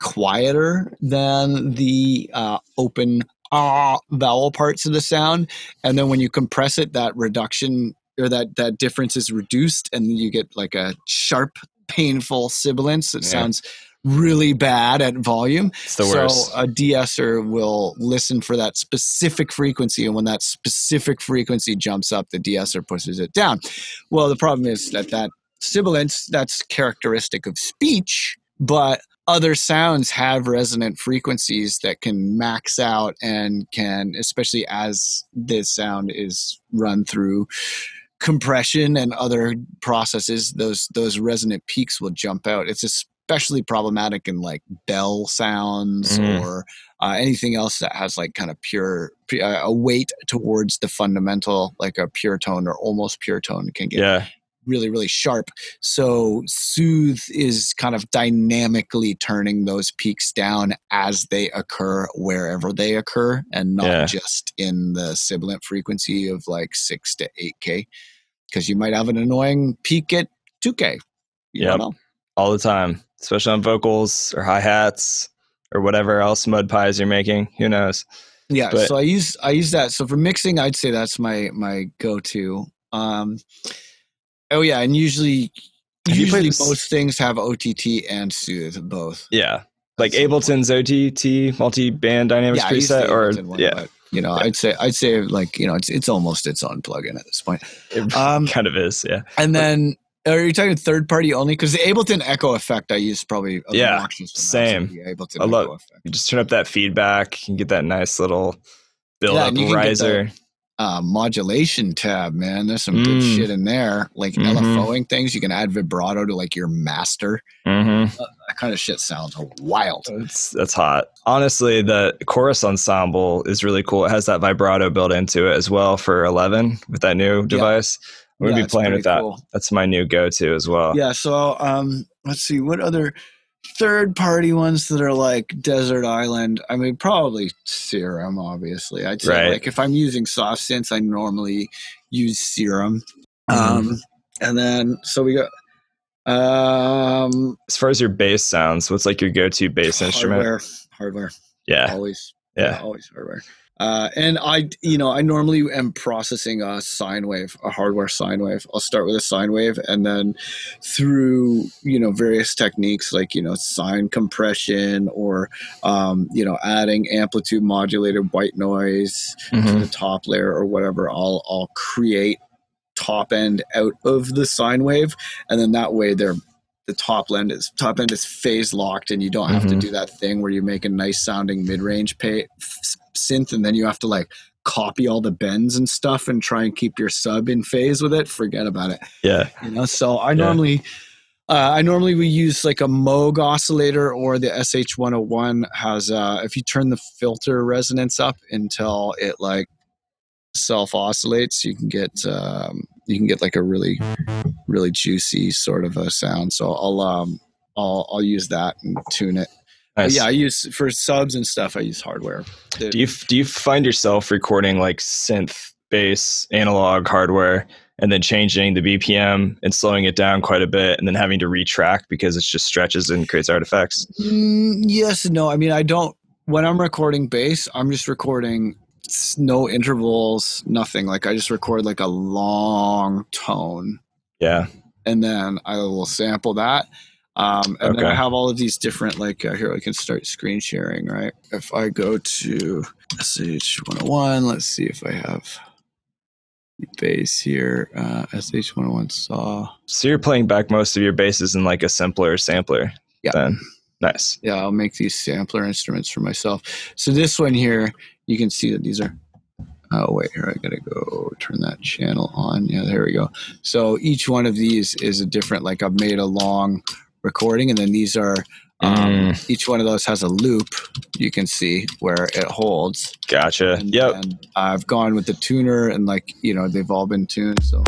quieter than the uh, open ah vowel parts of the sound and then when you compress it that reduction or that that difference is reduced and you get like a sharp painful sibilance it Yeah. sounds really bad at volume It's the worst. so a de-esser will listen for that specific frequency, and when that specific frequency jumps up, the de-esser pushes it down. Well, the problem is that that sibilance that's characteristic of speech, but other sounds have resonant frequencies that can max out and can, especially as this sound is run through compression and other processes, those those resonant peaks will jump out. It's especially problematic in like bell sounds Mhm. or uh, anything else that has like kind of pure uh, a weight towards the fundamental, like a pure tone or almost pure tone, can get yeah, really really sharp. So soothe is kind of dynamically turning those peaks down as they occur wherever they occur, and not Yeah. just in the sibilant frequency of like six to eight k, because you might have an annoying peak at two k. You Yep. all the time, especially on vocals or hi hats or whatever else mud pies you're making. Who knows? Yeah, But- so I use I use that. So for mixing, I'd say that's my my go to. Um, oh yeah, and usually Have you played usually most things have OTT and Soothe both. Yeah, like At some point. Ableton's OTT multi band dynamics Yeah, I use the preset, or one, yeah, but, you know, I'd say I'd say like you know it's it's almost its own plugin at this point. it Um, kind of is. Yeah, And then are you talking third party only? Because the Ableton Echo effect I use probably Yeah, same. The Ableton I love- Echo effect. you just turn up that feedback and get that nice little build Yeah, up and you can get riser. uh, modulation tab, man. There's some good Mm. shit in there, like Mhm. LFOing things. You can add vibrato to like your master. hmm That kind of shit sounds wild. That's that's hot. Honestly, the chorus ensemble is really cool. It has that vibrato built into it as well for 11 with that new device. I'm gonna Yeah, be playing with that. cool. That's my new go-to as well. Yeah. So um, let's see what other third party ones that are like desert island. I mean, probably Serum. Obviously, I'd say Right. like if I'm using soft synths, I normally use Serum. Mhm. Um, and then so we got um As far as your bass sounds, what's like your go-to bass instrument? hardware. Hardware. Yeah, Always. yeah, always hardware. Uh, and I, you know, I normally am processing a sine wave, a hardware sine wave. I'll start with a sine wave, and then through you know various techniques like you know sine compression or um, you know adding amplitude modulated white noise to Mhm. the top layer or whatever. I'll I'll create top end out of the sine wave, and then that way they're the top end is top end is phase locked, and you don't have to Mhm. do that thing where you make a nice sounding mid range pay synth, and then you have to like copy all the bends and stuff and try and keep your sub in phase with it. Forget about it. yeah. You know, so I normally. Uh, I normally we use like a Moog oscillator or the SH101 has uh, if you turn the filter resonance up until it like self oscillates, you can get um, you can get like a really really juicy sort of a sound. So I'll um I'll I'll use that and tune it. Nice. yeah, I use for subs and stuff. I use hardware. Do you do you find yourself recording like synth bass analog hardware and then changing the BPM and slowing it down quite a bit and then having to retrack because it just stretches and creates artifacts? Mm, yes no. I mean, I don't. When I'm recording bass, I'm just recording no intervals, nothing. Like I just record like a long tone, Yeah. and then I will sample that. Um, and okay. then I have all of these different, like, uh, here I can start screen sharing, right? If I go to SH101, let's see if I have bass here. Uh, SH101 saw. So you're playing back most of your basses in like a simpler sampler. Yeah. Then. Nice. Yeah, I'll make these sampler instruments for myself. So this one here, you can see that these are. Oh wait, here I gotta go turn that channel on. Yeah, there we go. So each one of these is a different. Like I've made a long recording, and then these are um, mm. each one of those has a loop you can see where it holds. Gotcha. And, yep. And I've gone with the tuner, and like you know, they've all been tuned. So.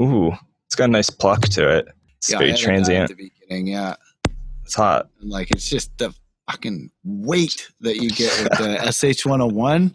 Ooh, it's got a nice pluck to it. It's yeah, very transient. At the beginning, yeah. It's hot. And like it's just the fucking weight that you get with the SH101.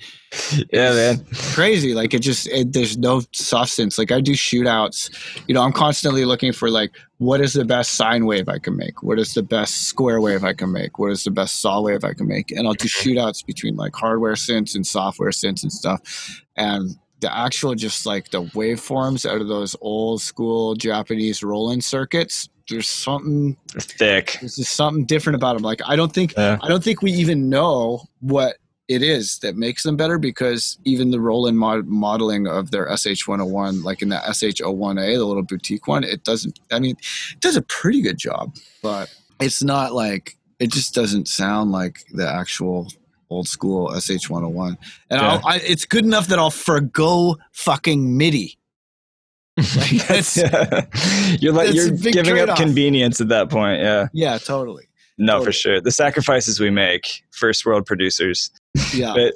Yeah, man. Crazy. Like it just, it, there's no substance. Like I do shootouts. You know, I'm constantly looking for like, what is the best sine wave I can make? What is the best square wave I can make? What is the best saw wave I can make? And I'll do mm-hmm. shootouts between like hardware synths and software synths and stuff. And the actual just like the waveforms out of those old school Japanese Roland circuits there's something They're thick. There's just something different about them. Like I don't think yeah. I don't think we even know what it is that makes them better because even the Roland mod- modeling of their SH101, like in the SH01A, the little boutique one, it doesn't. I mean, it does a pretty good job, but it's not like it just doesn't sound like the actual old school SH101. And yeah. I, it's good enough that I'll forgo fucking MIDI like that's, you're like you're giving up convenience at that point. Yeah. Yeah, totally. No, totally. for sure. The sacrifices we make, first world producers. Yeah. but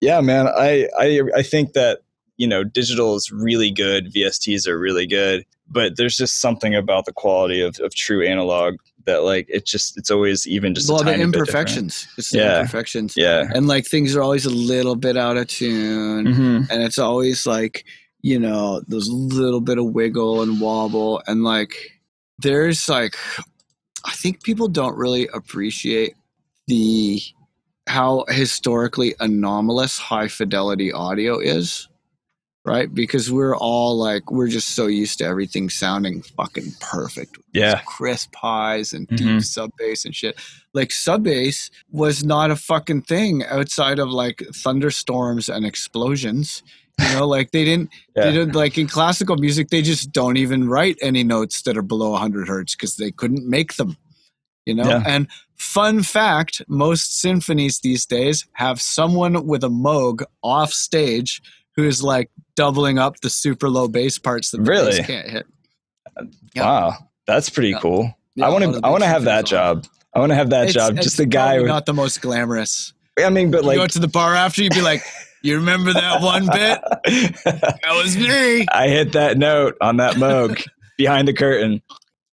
yeah, man, I I I think that you know digital is really good. VSTs are really good, but there's just something about the quality of of true analog that like it just it's always even just well the imperfections it's the yeah. imperfections yeah and like things are always a little bit out of tune mm-hmm. and it's always like you know, those little bit of wiggle and wobble. And like, there's like, I think people don't really appreciate the how historically anomalous high fidelity audio is right? Because we're all like we're just so used to everything sounding fucking perfect. Yeah. crisp highs and mm-hmm. deep sub bass and shit. Like sub bass was not a fucking thing outside of like thunderstorms and explosions you know, like they didn't, yeah. they didn't like in classical music, they just don't even write any notes that are below 100 hertz because they couldn't make them. You know, yeah. and fun fact: most symphonies these days have someone with a Moog off stage who's like doubling up the super low bass parts that the really bass can't hit. Uh, yeah. Wow, that's pretty yeah. cool. I want to. I want to have that job. I want to have that it's, job. Just the guy. With, not the most glamorous. I mean, but like, you go to the bar after, you'd be like, You remember that one bit? that was me. I hit that note on that Moog behind the curtain.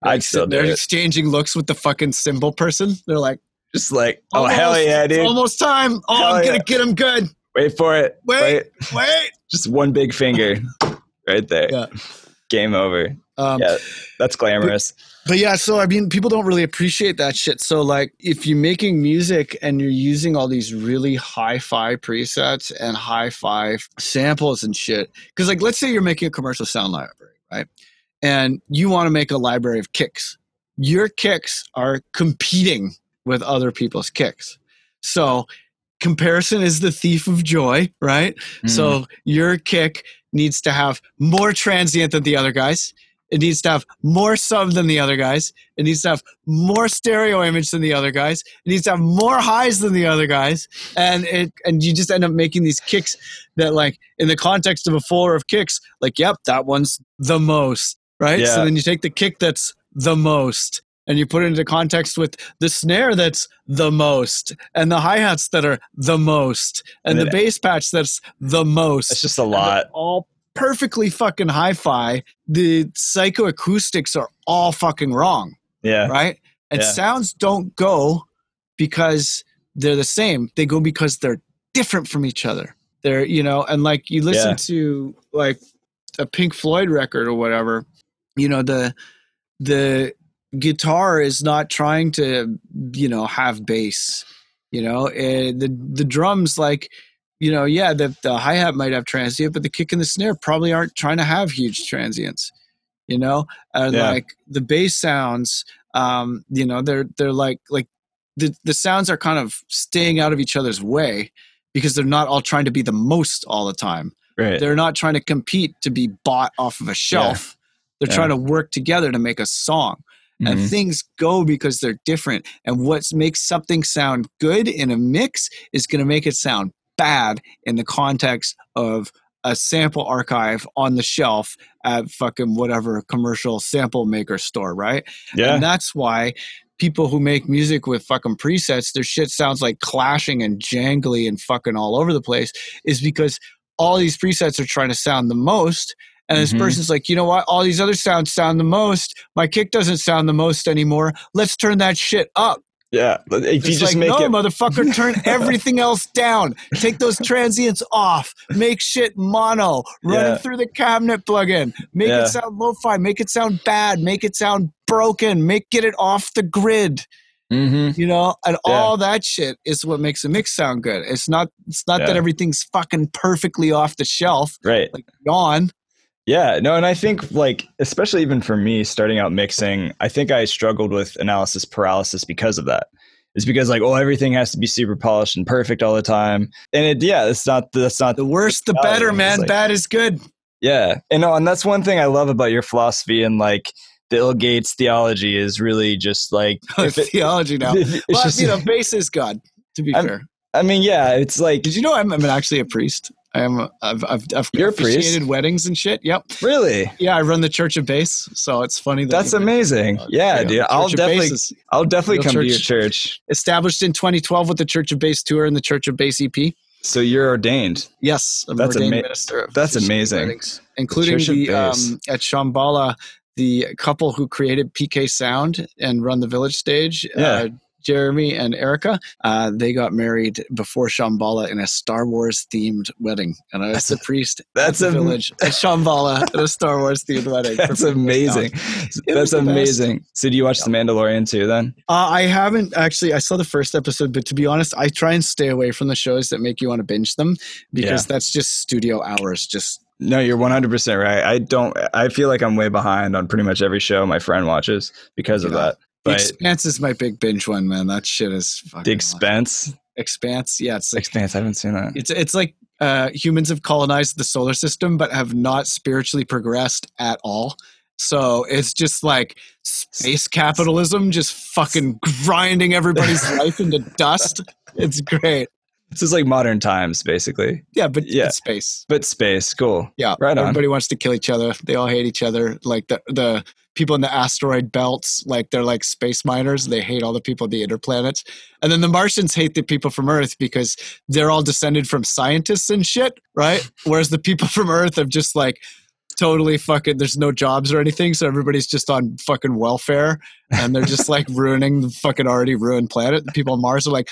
I'd still They're it. exchanging looks with the fucking cymbal person. They're like, just like, oh hell yeah, dude! Almost time. Oh, hell I'm gonna get him good. Wait for it. Wait, wait, wait. Just one big finger, right there. Yeah. Game over. Um, yeah, that's glamorous. But, but yeah, so I mean, people don't really appreciate that shit. So like, if you're making music and you're using all these really hi-fi presets and hi-fi samples and shit, because like, let's say you're making a commercial sound library, right? And you want to make a library of kicks. Your kicks are competing with other people's kicks. So comparison is the thief of joy, right? Mm. So your kick needs to have more transient than the other guys it needs to have more sub than the other guys. It needs to have more stereo image than the other guys. It needs to have more highs than the other guys. And it and you just end up making these kicks that like in the context of a floor of kicks, like, yep, that one's the most. Right. Yeah. So then you take the kick that's the most and you put it into context with the snare that's the most and the hi-hats that are the most and, and the bass patch that's the most. It's just a lot. All perfectly fucking hi-fi. The psychoacoustics are all fucking wrong. Yeah. Right? And yeah. sounds don't go because they're the same. They go because they're different from each other. They're, you know, and like you listen yeah. to like a Pink Floyd record or whatever, you know, the the guitar is not trying to, you know, have bass. You know, uh, the the drums like you know, yeah, the, the hi hat might have transient, but the kick and the snare probably aren't trying to have huge transients. you know and Yeah. like the bass sounds um you know they're they're like like the the sounds are kind of staying out of each other's way because they're not all trying to be the most all the time Right. they're not trying to compete to be bought off of a shelf they're Yeah. trying to work together to make a song and Mhm. things go because they're different and what makes something sound good in a mix is going to make it sound bad in the context of a sample archive on the shelf at fucking whatever commercial sample maker store right Yeah. and that's why people who make music with fucking presets their shit sounds like clashing and jangly and fucking all over the place is because all these presets are trying to sound the most and this Mhm. person's like, you know what? All these other sounds sound the most. My kick doesn't sound the most anymore. Let's turn that shit up. Yeah. But If you just like, make no, it motherfucker, turn everything else down. Take those transients off. Make shit mono. Run Yeah. it through the cabinet plugin. Make Yeah. it sound lo-fi. Make it sound bad. Make it sound broken. Make get it off the grid. Mhm. You know, and Yeah. all that shit is what makes a mix sound good. It's not. It's not that everything's fucking perfectly off the shelf. Right. Like yawn. Yeah, no, and I think like especially even for me starting out mixing, I think I struggled with analysis paralysis because of that. It's because like, oh, everything has to be super polished and perfect all the time. And it yeah, it's not that's not The worse, the better, man. like- Bad is good. yeah. And no, and that's one thing I love about your philosophy and like the Ill Gates theology is really just like it- Theology now. it's But just, you know, bass is God. To be I'm- fair, I mean, yeah, it's like did you know I'm, I'm actually a priest? I am. A, I've I've, I've You're officiated weddings and shit. Yep. really Yeah, I run the Church of Bass, so it's funny. That that's amazing. Uh, Yeah, yeah, dude. I'll Church definitely is I'll definitely come to your church. church. established in 2012 with the Church of Bass tour and the Church of Bass EP. So you're ordained. Yes, I'm That's ordained ama- minister. That's amazing. weddings, including Church of the um, at Shambhala, the couple who created PK Sound and run the Village stage. Yeah. Uh, Jeremy and Erica, uh, they got married before Shambhala in a Star Wars themed wedding, and I was the priest that's at the a- village at Shambhala at a Star Wars themed wedding. That's amazing. That's best. amazing. So do you watch The Mandalorian too then? Uh, I haven't actually. I saw the first episode, but to be honest, I try and stay away from the shows that make you want to binge them because that's just studio hours. Just No, you're 100% right. I don't I feel like I'm way behind on pretty much every show my friend watches because of Yeah. The But Expanse is my big binge one, man. That shit is fucking The awesome. Expense, Expanse. Yeah, it's like Expanse, I haven't seen that. it's it's like uh, humans have colonized the solar system, but have not spiritually progressed at all. So it's just like space capitalism, just fucking grinding everybody's life into dust. It's great. This is like modern times basically. Yeah, but Yeah. space. But space, cool. Yeah, Right on. Everybody wants to kill each other. They all hate each other. Like the the people in the asteroid belts, like they're like space miners. They hate all the people in the interplanets. And then the Martians hate the people from Earth because they're all descended from scientists and shit, right? Whereas the people from Earth have just like totally fucking there's no jobs or anything, so everybody's just on fucking welfare and they're just like ruining the fucking already ruined planet. The people on Mars are like,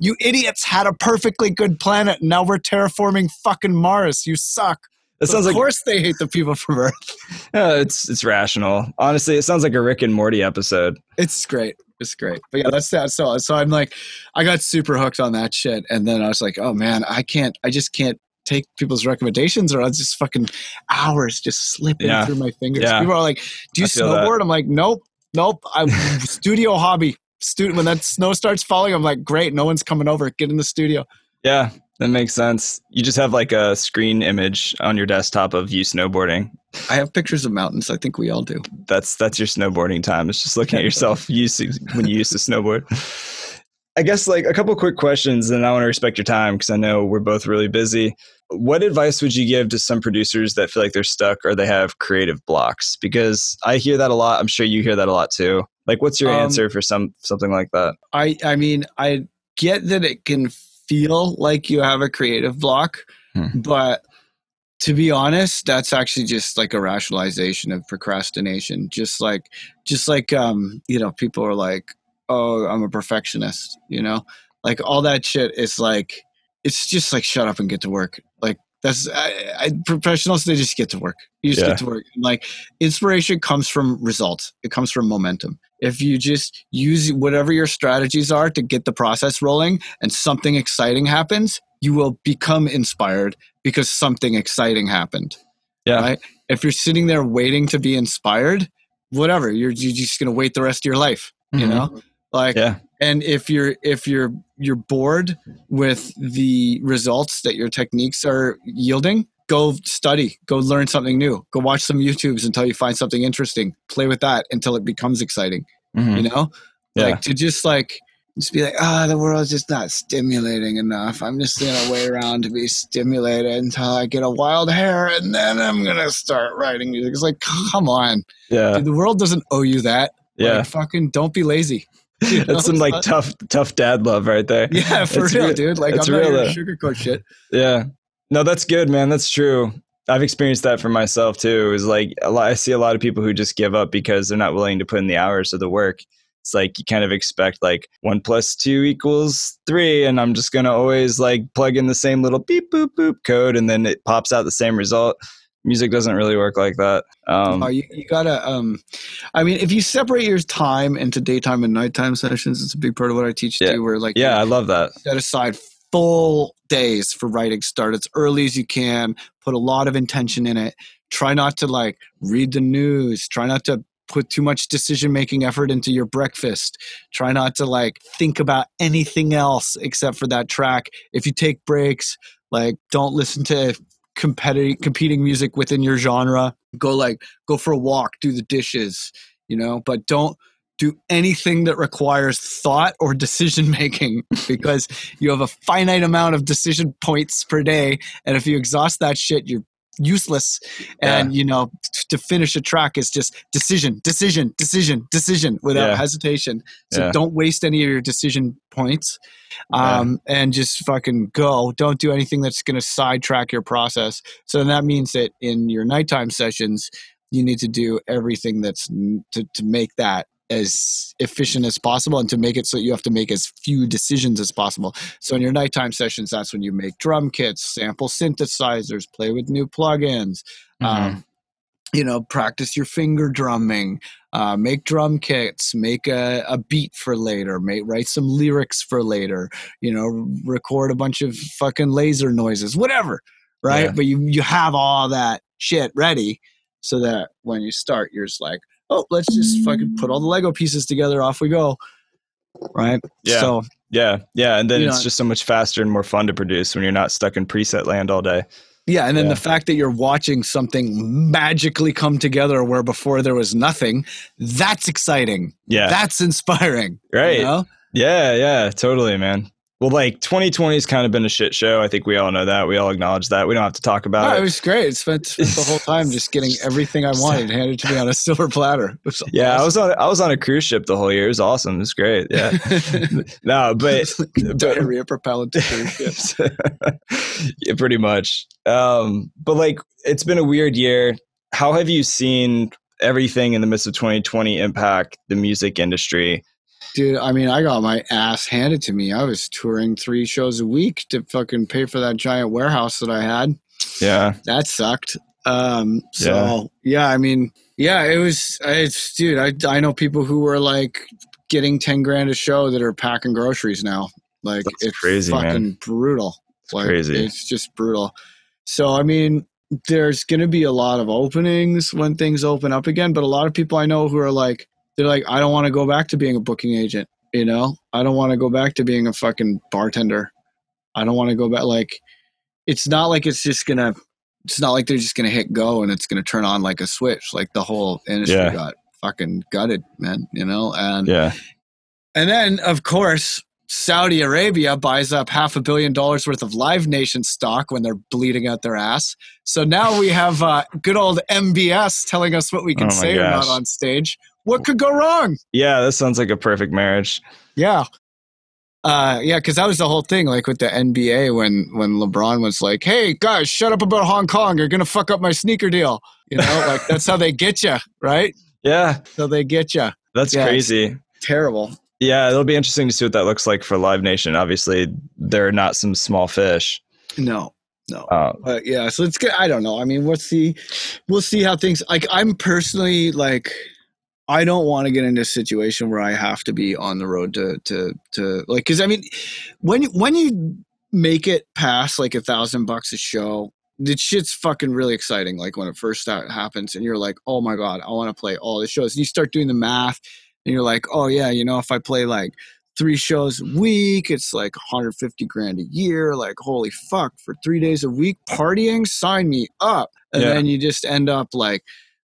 You idiots had a perfectly good planet now we're terraforming fucking Mars. You suck. That sounds of like course they hate the people from Earth. yeah, it's it's rational. Honestly, it sounds like a Rick and Morty episode. It's great. It's great. But yeah, that's that. So so I'm like, I got super hooked on that shit, and then I was like, oh man, I can't. I just can't take people's recommendations, or I'll just fucking hours just slipping Yeah. through my fingers. Yeah. People are like, do you I feel that. snowboard? I'm like, nope, nope. I'm studio hobby. Student when that snow starts falling, I'm like, great, no one's coming over. Get in the studio. Yeah, that makes sense. You just have like a screen image on your desktop of you snowboarding. I have pictures of mountains. I think we all do. That's that's your snowboarding time. It's just looking at yourself used to, when you used to snowboard. I guess like a couple quick questions, and I want to respect your time because I know we're both really busy. What advice would you give to some producers that feel like they're stuck or they have creative blocks? Because I hear that a lot. I'm sure you hear that a lot too. Like, what's your Um, answer for some something like that? I I mean, I get that it can feel like you have a creative block, Hmm. but to be honest, that's actually just like a rationalization of procrastination. Just like just like um, you know, people are like, "Oh, I'm a perfectionist," you know? Like all that shit is like it's just like shut up and get to work. Like that's I, I, professionals they just get to work. You just Yeah. get to work. And like inspiration comes from results. It comes from momentum if you just use whatever your strategies are to get the process rolling and something exciting happens, you will become inspired because something exciting happened. Yeah. Right. If you're sitting there waiting to be inspired, whatever, you're, you're just going to wait the rest of your life, you Mhm. know? Like, Yeah. And if you're, if you're, you're bored with the results that your techniques are yielding, go study, go learn something new, go watch some YouTubes until you find something interesting, play with that until it becomes exciting, Mhm. you know? Yeah. Like to just like, just be like, ah, the world's just not stimulating enough. I'm just gonna wait around to be stimulated until I get a wild hair, and then I'm gonna start writing music. It's like, come on, Yeah. Dude, the world doesn't owe you that. Yeah. like, fucking don't be lazy. You know? That's some like tough, tough dad love right there. yeah, for It's real, dude. Like I'm not real, here to sugarcoat shit. Yeah. No, that's good, man. That's true. I've experienced that for myself too. Is like a lot, I see a lot of people who just give up because they're not willing to put in the hours of the work. It's like you kind of expect like one plus two equals three, and I'm just gonna always like plug in the same little beep boop boop code, and then it pops out the same result. Music doesn't really work like that. Um, Uh, you, you gotta um i mean if you separate your time into daytime and nighttime sessions it's a big part of what i teach Yeah. too where like yeah, I love that. set aside full days for writing start as early as you can put a lot of intention in it try not to like read the news try not to put too much decision making effort into your breakfast try not to like think about anything else except for that track if you take breaks like don't listen to competitive competing music within your genre. Go like go for a walk do the dishes you know but don't do anything that requires thought or decision making because you have a finite amount of decision points per day and if you exhaust that shit you're useless and you know t- to finish a track is just decision decision decision decision without Yeah. hesitation so Yeah. don't waste any of your decision points Yeah. um, and just fucking go don't do anything that's going to sidetrack your process so that means that in your nighttime sessions you need to do everything that's n- to, to make that as efficient as possible and to make it so you have to make as few decisions as possible. So in your nighttime sessions, that's when you make drum kits, sample synthesizers, play with new plugins, Mhm. um, you know, practice your finger drumming, uh, make drum kits, make a, a beat for later, make write some lyrics for later, you know, record a bunch of fucking laser noises, whatever, right? Yeah. But you you have all that shit ready so that when you start, you're just like, oh, let's just fucking put all the Lego pieces together, off we go, right? Yeah. So yeah, yeah, and then it's know- just so much faster and more fun to produce when you're not stuck in preset land all day. Yeah, and then Yeah. the fact that you're watching something magically come together where before there was nothing, that's exciting. Yeah, That's inspiring. you right. know? Yeah, yeah, totally, man. Well, like 2020 has kind of been a shit show. I think we all know that. We all acknowledge that. We don't have to talk about Oh, it it. was great. Spent, spent the whole time just getting everything I wanted handed to me on a silver platter. It Yeah, I was on I was on a cruise ship the whole year. It was awesome. It was great. Yeah. no, but diarrhea propellant cruise ships. yeah, pretty much. Um, but like, it's been a weird year. How have you seen everything in the midst of 2020 impact the music industry? Dude, I mean, I got my ass handed to me. I was touring three shows a week to fucking pay for that giant warehouse that I had. Yeah, That sucked. Um, so yeah. I mean, yeah, it was. It's dude. I I know people who were like getting ten grand a show that are packing groceries now. Like That's it's crazy, man. fucking brutal. like crazy. it's just brutal. So I mean, there's going to be a lot of openings when things open up again. But a lot of people I know who are like, they're like, I don't want to go back to being a booking agent. You know, I don't want to go back to being a fucking bartender. I don't want to go back. Like, it's not like it's just gonna. It's not like they're just gonna hit go and it's gonna turn on like a switch. Like the whole industry Yeah. got fucking gutted, man. You know, and yeah, and then, of course, Saudi Arabia buys up half a billion dollars worth of Live Nation stock when they're bleeding out their ass. So now we have uh, good old MBS telling us what we can Oh say or not on stage. What could go wrong? yeah. That sounds like a perfect marriage. Yeah. Uh, yeah, because that was the whole thing, like with the NBA when when LeBron was like, "Hey guys, shut up about Hong Kong. You're gonna fuck up my sneaker deal." You know, like that's how they get you, right? Yeah, So they get you. that's Yeah, crazy. Terrible. Yeah, it'll be interesting to see what that looks like for Live Nation. Obviously, they're not some small fish. No, no. Uh, But yeah, so it's good. I don't know. I mean, we'll see. We'll see how things. Like, I'm personally like, I don't want to get into a situation where I have to be on the road to to to like. Because I mean, when when you make it past like a thousand bucks a show, the shit's fucking really exciting. Like when it first happens, and you're like, oh my god, I want to play all the shows. And you start doing the math, and you're like, oh yeah, you know, if I play like three shows a week, it's like 150 grand a year. Like holy fuck, for three days a week partying, sign me up. And Yeah. then you just end up like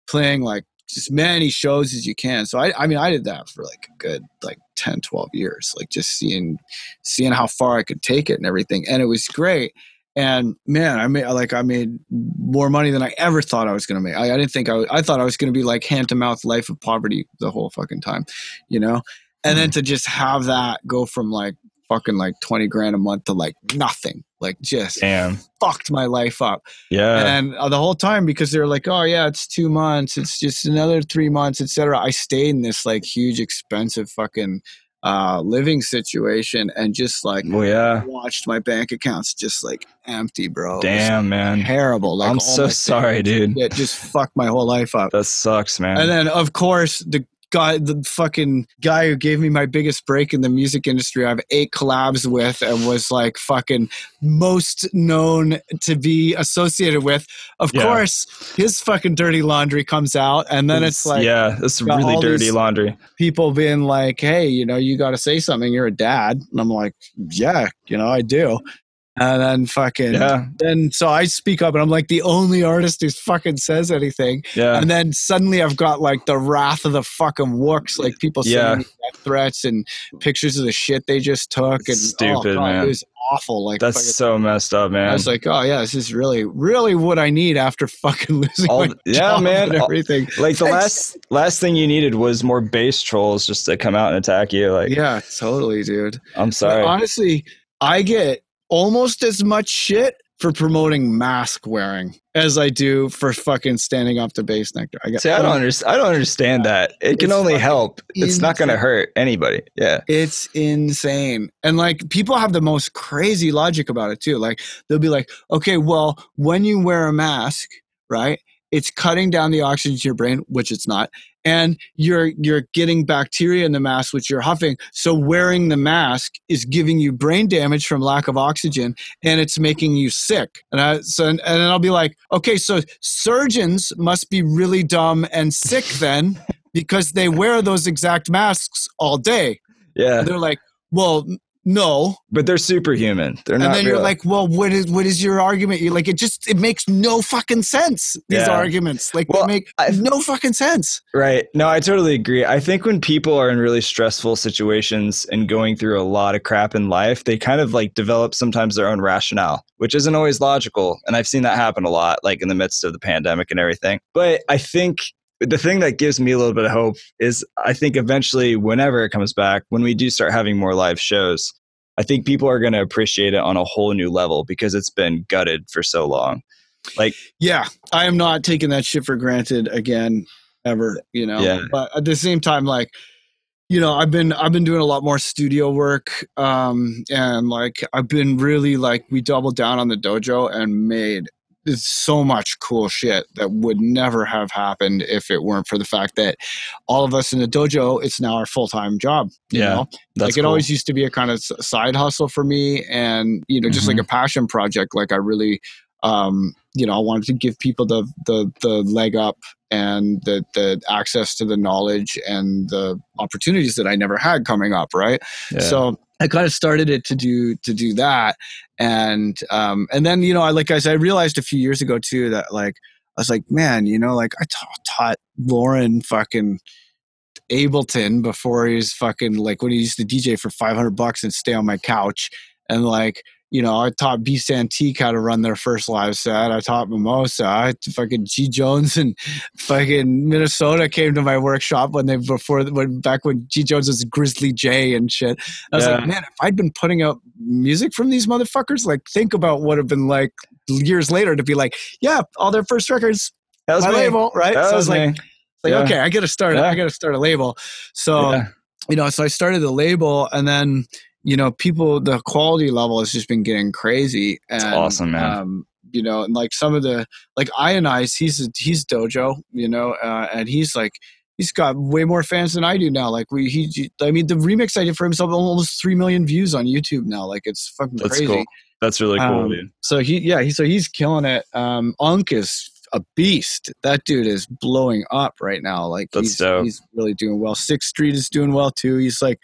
playing like as many shows as you can. So I, I mean, I did that for like a good like 10, 12 years, like just seeing, seeing how far I could take it and everything. And it was great. And man, I made like I made more money than I ever thought I was going to make. I, I didn't think I, was, I thought I was going to be like hand to mouth life of poverty the whole fucking time, you know. And then hmm. to just have that go from like fucking like twenty grand a month to like nothing, like just Damn. fucked my life up. Yeah. And uh, the whole time, because they're like, "Oh yeah, it's two months. It's just another three months, etc." I stayed in this like huge, expensive fucking uh, living situation, and just like oh, yeah. watched my bank accounts just like empty, bro. Damn, man. terrible. Like I'm so sorry, dude. It just fucked my whole life up. That sucks, man. And then, of course, the guy, the fucking guy who gave me my biggest break in the music industry, I have eight collabs with and was like fucking most known to be associated with. Of Yeah. course, his fucking dirty laundry comes out. And then it's like yeah, it's really dirty laundry. people being like, hey, you know, you got to say something. You're a dad. And I'm like, yeah, you know, I do. And then fucking, Yeah, then so I speak up and I'm like the only artist who fucking says anything. yeah. And then suddenly I've got like the wrath of the fucking wooks, like people sending threats and pictures of the shit they just took. And oh, Stupid, oh, God, man. It was awful. Like That's fucking- so messed up, man. I was like, oh yeah, this is really, really what I need after fucking losing All my yeah, man. and All- everything. like the last last thing you needed was more bass trolls just to come out and attack you. Like, yeah, totally, dude. I'm But sorry. honestly, I get almost as much shit for promoting mask wearing as I do for fucking standing up to Bassnectar. I get See, I don't understand. I don't understand that. It can only help. It's not going to hurt anybody. Yeah. It's insane. And like people have the most crazy logic about it too. Like they'll be like, okay, well, when you wear a mask, right? It's cutting down the oxygen to your brain, which it's not. And you're you're getting bacteria in the mask, which you're huffing. So wearing the mask is giving you brain damage from lack of oxygen, and it's making you sick. And I so and, and then I'll be like, okay, so surgeons must be really dumb and sick then, because they wear those exact masks all day. Yeah. And they're like, well, no. But they're superhuman. They're And not And then real. you're like, well, what is what is your argument? You're like, it just it makes no fucking sense. These Yeah. arguments, like, Well, they make I- no fucking sense. Right. No, I totally agree. I think when people are in really stressful situations and going through a lot of crap in life, they kind of like develop sometimes their own rationale, which isn't always logical. And I've seen that happen a lot, like in the midst of the pandemic and everything. But I think the thing that gives me a little bit of hope is I think eventually, whenever it comes back, when we do start having more live shows, I think people are going to appreciate it on a whole new level because it's been gutted for so long. Like, yeah, I am not taking that shit for granted again, ever. You know. Yeah. But at the same time, like, you know, I've been I've been doing a lot more studio work, um, and like I've been really like we doubled down on the dojo and made so much cool shit that would never have happened if it weren't for the fact that all of us in the dojo, it's now our full time job. You Yeah, know? Like it cool. always used to be a kind of side hustle for me and you know just Mm-hmm. like a passion project like i really um you know i wanted to give people the the the leg up and the the access to the knowledge and the opportunities that i never had coming up right Yeah. so i kind of started it to do to do that. And um and then you know i like as i realized a few years ago too that like i was like man you know like i ta- taught Lorin fucking ableton before he was fucking like when he used to dj for 500 bucks and stay on my couch. And like you know, I taught Beats Antique how to run their first live set. I taught Mimosa. I fucking G Jones and fucking Minnesota came to my workshop when they before when back when G Jones was Grizzly J and shit. I was Yeah. like, man, if I'd been putting out music from these motherfuckers, like think about what would have been like years later to be like, yeah, all their first records, that was my me. label, right? That so I was was like, like Yeah. okay, I gotta start. Yeah. I gotta start a label. So you know, so I started the label, and then you know, people, the quality level has just been getting crazy. And, awesome, man. Um, you know, and like some of the like Ionize, he's a, he's dojo, you know, uh, and he's like he's got way more fans than I do now. Like we, he, I mean, the remix I did for himself almost three million views on YouTube now. Like it's fucking That's crazy. cool. That's really cool, Um, dude. So he, yeah, he, so he's killing it. Um, Unk is a beast. That dude is blowing up right now. Like That's he's, dope. he's really doing well. Sixth Street is doing well too. He's like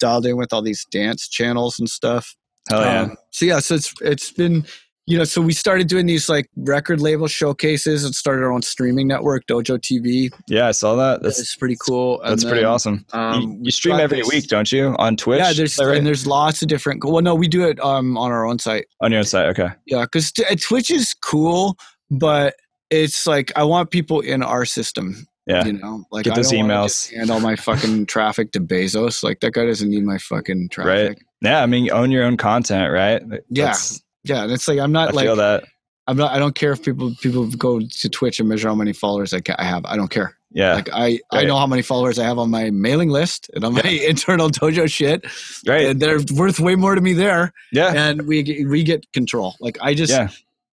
dialed in with all these dance channels and stuff. Hell yeah. Um, so yeah, so it's it's been you know, so we started doing these like record label showcases and started our own streaming network, Dojo TV. yeah, I saw that. That's, That's pretty cool. And that's pretty awesome. Um, you, you stream every this- week, don't you? On Twitch? Yeah, there's right? and there's lots of different. Well, no, we do it um on our own site. on your own site. Okay. Yeah, because Twitch is cool, but it's like I want people in our system. Yeah. You know, like Get I those emails. hand all my fucking traffic to Bezos. Like that guy doesn't need my fucking traffic. Right. Yeah, I mean, own your own content, right? Yeah, That's- Yeah, and it's like I'm I not like feel that. I'm not. I don't care if people people go to Twitch and measure how many followers I, I have. I don't care. Yeah, Like I I know how many followers I have on my mailing list and on my internal dojo shit. right. And they're worth way more to me there. Yeah, And we get, we get control. Like I just yeah,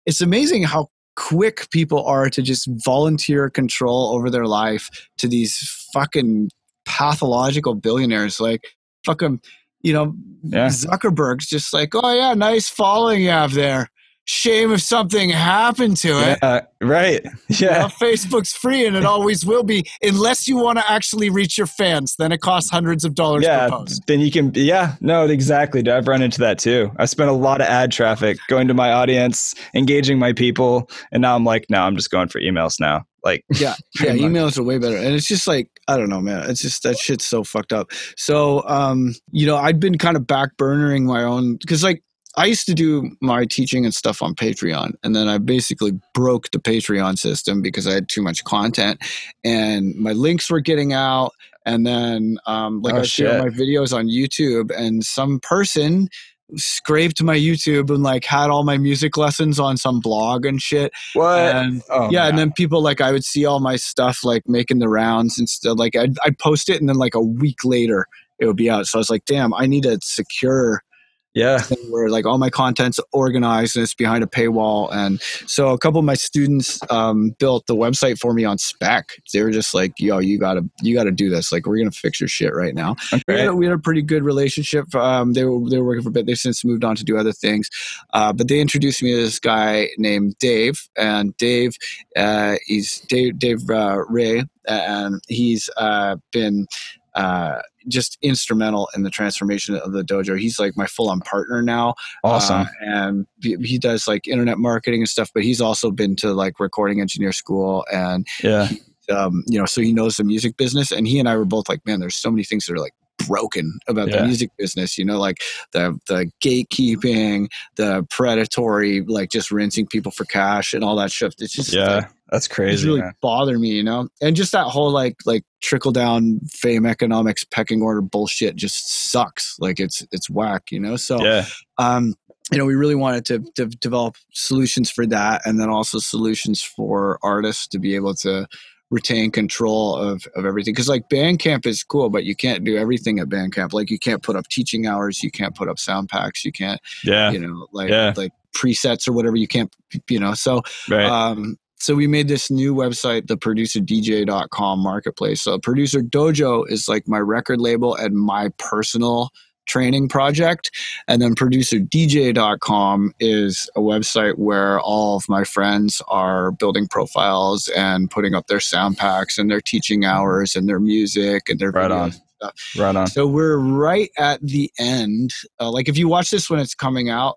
it's amazing how quick people are to just volunteer control over their life to these fucking pathological billionaires like fucking you know Yeah. zuckerberg's just like oh yeah nice following you have there shame if something happened to it yeah, right. You know, Yeah, facebook's free and it always will be unless you want to actually reach your fans then it costs hundreds of dollars per yeah. post Then you can. Yeah, no, exactly. I've run into that too. I spent a lot of ad traffic going to my audience, engaging my people, and now I'm like, no, I'm just going for emails now. Like, yeah yeah much. emails are way better and it's just like i don't know man it's just that shit's so fucked up so um you know i'd been kind of back burnering my own because like i used to do my teaching and stuff on patreon and then i basically broke the patreon system because i had too much content and my links were getting out and then um like Oh, i shit. my videos on youtube and some person scraped my youtube and like had all my music lessons on some blog and shit what? and oh, yeah, my and then people like I would see all my stuff like making the rounds and stuff. Like I'd, I'd post it, and then like a week later it would be out. So I was like, damn, I need to secure yeah, where like all my content's organized and it's behind a paywall. And so a couple of my students um, built the website for me on spec. They were just like, yo, you gotta you gotta do this. Like we're gonna fix your shit right now. We, had, a- we had a pretty good relationship. Um, they were they were working for a bit. They've since moved on to do other things, uh, but they introduced me to this guy named Dave. And Dave, uh, he's Dave Dave uh, Ray, and he's uh, been. Uh, just instrumental in the transformation of the dojo. He's like my full-on partner now, awesome. uh, and he, he does like internet marketing and stuff. But he's also been to like recording engineer school and yeah, um, you know, so he knows the music business. And he and I were both like, man, there's so many things that are like broken about Yeah. the music business. You know, like the the gatekeeping, the predatory, like just rinsing people for cash and all that stuff. It's just yeah. like, That's crazy. really man. bother me, you know, and just that whole like like trickle down fame economics pecking order bullshit just sucks. Like it's it's whack, you know. So Yeah, um, you know, we really wanted to, to develop solutions for that, and then also solutions for artists to be able to retain control of, of everything. Because like Bandcamp is cool, but you can't do everything at Bandcamp. Like you can't put up teaching hours, you can't put up sound packs, you can't, yeah, you know, like Yeah. like presets or whatever. You can't, you know. So right. um, so we made this new website, the producerdj.com marketplace. So producer dojo is like my record label and my personal training project. And then producerdj.com is a website where all of my friends are building profiles and putting up their sound packs and their teaching hours and their music and their Right videos on. stuff. right on. So we're right at the end. Uh, like if you watch this when it's coming out,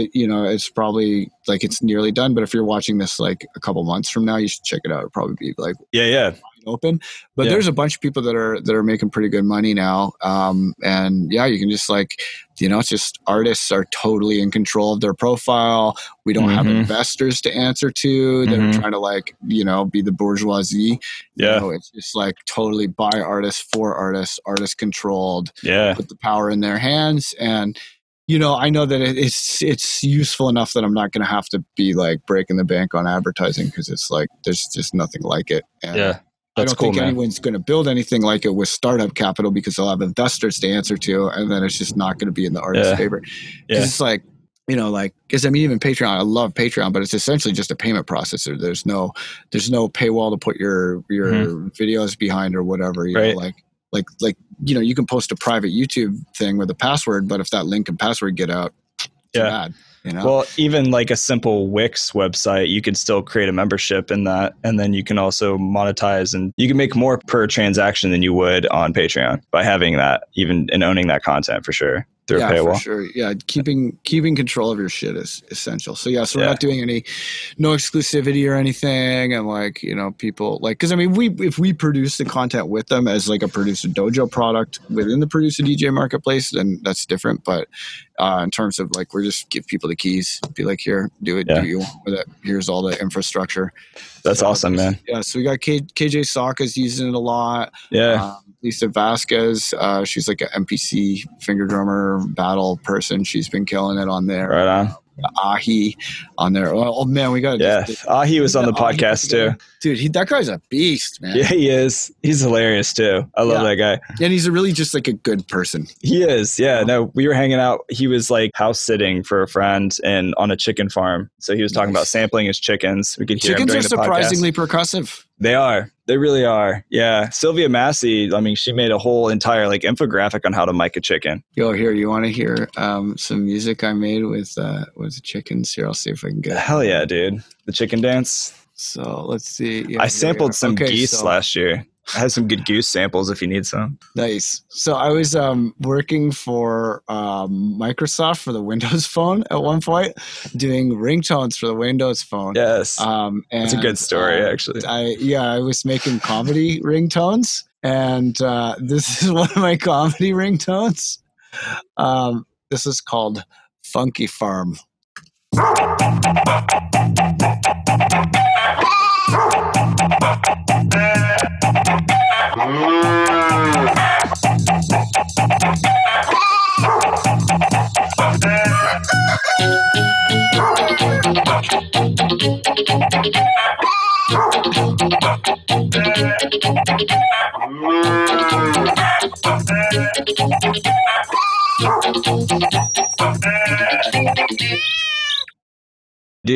it, you know it's probably like it's nearly done. But if you're watching this like a couple months from now, you should check it out. It'll probably be like Yeah, yeah, open. But Yeah. there's a bunch of people that are that are making pretty good money now. Um, and yeah, you can just like you know, it's just artists are totally in control of their profile. We don't have Mhm. investors to answer to. They're Mhm. trying to like you know be the bourgeoisie. yeah, You know, it's just like totally by artists for artists, artist controlled yeah, put the power in their hands and you know i know that it's it's useful enough that i'm not going to have to be like breaking the bank on advertising because it's like there's just nothing like it and yeah. i don't cool, think man. anyone's going to build anything like it with startup capital because they'll have investors to answer to and then it's just not going to be in the artist's Yeah. favor Yeah. it's like you know like because i mean even patreon i love patreon but it's essentially just a payment processor there's no there's no paywall to put your your Mhm. videos behind or whatever you Right. know like like like you know you can post a private youtube thing with a password but if that link and password get out Yeah. bad you know Well, even like a simple Wix website, you could still create a membership in that. And then you can also monetize and you can make more per transaction than you would on Patreon by having that, even and owning that content for sure through yeah, paywall. for sure. Yeah, keeping keeping control of your shit is essential. So yeah, so we're Yeah. not doing any no exclusivity or anything, and like you know people like because I mean we if we produce the content with them as like a producer dojo product within the producer DJ marketplace, then that's different. But uh, in terms of like we're just give people the keys, be like here, do it, Yeah. do you want with it. Here's all the infrastructure. That's So, awesome, man. Yeah, so we got K, KJ Sawka's using it a lot. Yeah. Um, Lisa Vasquez, uh, she's like an MPC finger drummer battle person. She's been killing it on there. right on. Ahi on there. Oh, oh, man, we got Yeah. Ah, he was on the Ahi podcast too. dude. He, that guy's a beast, man. Yeah, he is. He's hilarious too. I love Yeah. that guy. and he's a really just like a good person. He is. Yeah. No, we were hanging out. He was like house sitting for a friend and on a chicken farm. So he was talking about sampling his chickens. We could hear Chickens are the podcast. surprisingly percussive. They are. They really are. Yeah. Sylvia Massy, I mean, she made a whole entire like infographic on how to mic a chicken. Yo, here, you want to hear um, some music I made with uh, with chickens? Here, I'll see if I can get. it. Hell yeah, dude. The chicken dance. So let's see. Yeah, I sampled some Okay, geese so- last year. I had some good goose samples if you need some. Nice. So I was um, working for um, Microsoft for the Windows Phone at one point, doing ringtones for the Windows Phone. Yes. Um, and, That's a good story, uh, actually. I yeah, I was making comedy ringtones, and uh, this is one of my comedy ringtones. Um, this is called Funky Farm.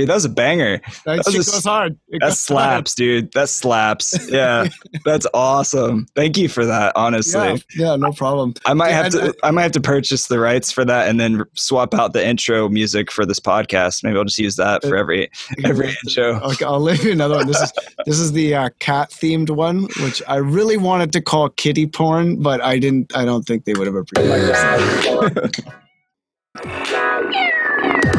Dude, that was a banger. That was shit a hard. It That slaps, dude. That slaps. Yeah. That's awesome. Thank you for that, honestly. Yeah, yeah, no problem. I might Yeah, have to I might have to purchase the rights for that and then swap out the intro music for this podcast. Maybe I'll just use that for every every intro. Okay, I'll leave you another one. This is this is the uh, cat themed one, which I really wanted to call kitty porn, but I didn't. I don't think they would have appreciated it.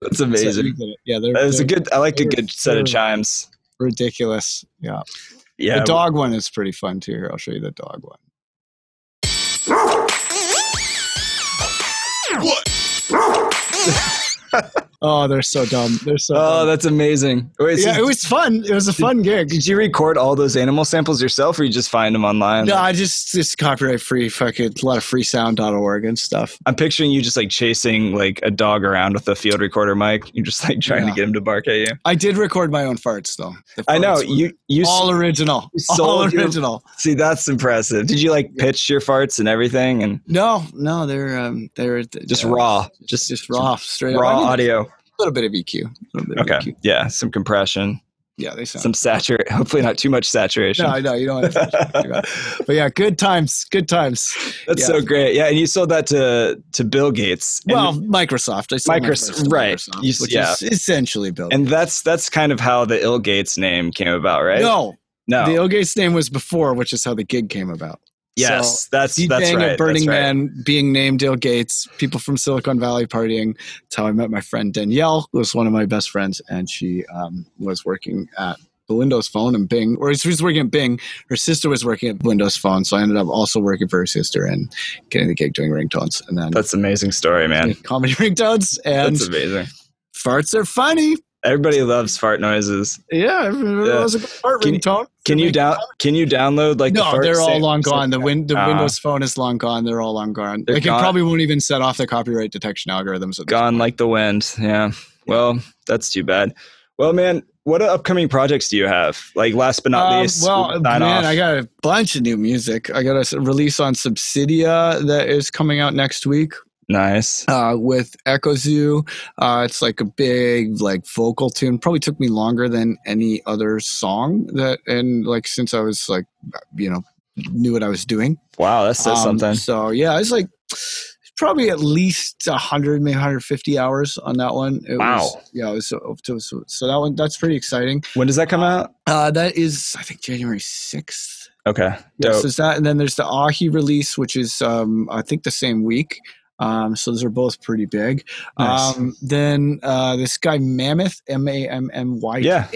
That's amazing. you get it. Yeah, they're, That's a they're good I like a good set of chimes. ridiculous. Yeah. Yeah. the dog one is pretty fun too. Here, I'll show you the dog one. oh, they're so dumb. They're so. Oh, dumb. that's amazing. Wait, so yeah, it was fun. It was a fun gig. did you record all those animal samples yourself or you just find them online? No, I just just copyright free. Fucking a lot of freesound.org and stuff. I'm picturing you just like chasing like a dog around with a field recorder mic. You're just like trying Yeah. to get him to bark at you. I did record my own farts though. I know you you all original. you All sold your- original. see that's impressive. Did you like pitch your farts and everything and No, no, they're um, they're just uh, raw, just just raw, straight up. raw mean, audio? A little bit of EQ. A little bit of Okay, EQ. yeah, some compression, Yeah, they sound. some saturate. Hopefully not too much saturation. no, no, you don't. Want to but yeah, good times. Good times. That's Yeah. so great. Yeah, and you sold that to to Bill Gates. And, well, Microsoft. I Microsoft- right. Microsoft, You which yeah. is essentially Bill. and that's that's kind of how the Ill Gates name came about, right? No, no. the Ill Gates name was before, which is how the gig came about. Yes, that's DJing that's right. at Burning right. Man, being named Ill Gates, people from Silicon Valley partying. That's how I met my friend Danielle, who was one of my best friends, and she um, was working at the Windows Phone and Bing, or she was working at Bing. Her sister was working at Windows Phone, so I ended up also working for her sister and getting the gig doing ringtones, and then That's an amazing story, man. comedy ringtones. And That's amazing. farts are funny. Everybody loves fart noises. Yeah, everyone Yeah. loves a good fart Can you- ringtone. Can you down? Can you download like? the no, fart they're all long gone. The win, the Ah. Windows Phone is long gone. They're all long gone. They're it gone. probably won't even set off the copyright detection algorithms. Gone like the wind. Yeah. Well, that's too bad. Well, man, what upcoming projects do you have? Like last but not um, least, well, man, off. I got a bunch of new music. I got a release on Subsidia that is coming out next week. Nice. Uh, with Echo Zoo, uh, it's like a big like vocal tune. Probably took me longer than any other song that, and like since I was like, you know, knew what I was doing. Wow, that says um, something. So yeah, it's like probably at least 100 maybe 150 hours on that one it wow was, yeah it was so, so, so, that one that's pretty exciting when does that come out uh, that is i think january 6th okay yes yeah, so that and then there's the ahi release which is um, i think the same week um, so those are both pretty big. Nice. Um, then uh, this guy Mammoth, M A M M Y. Yeah.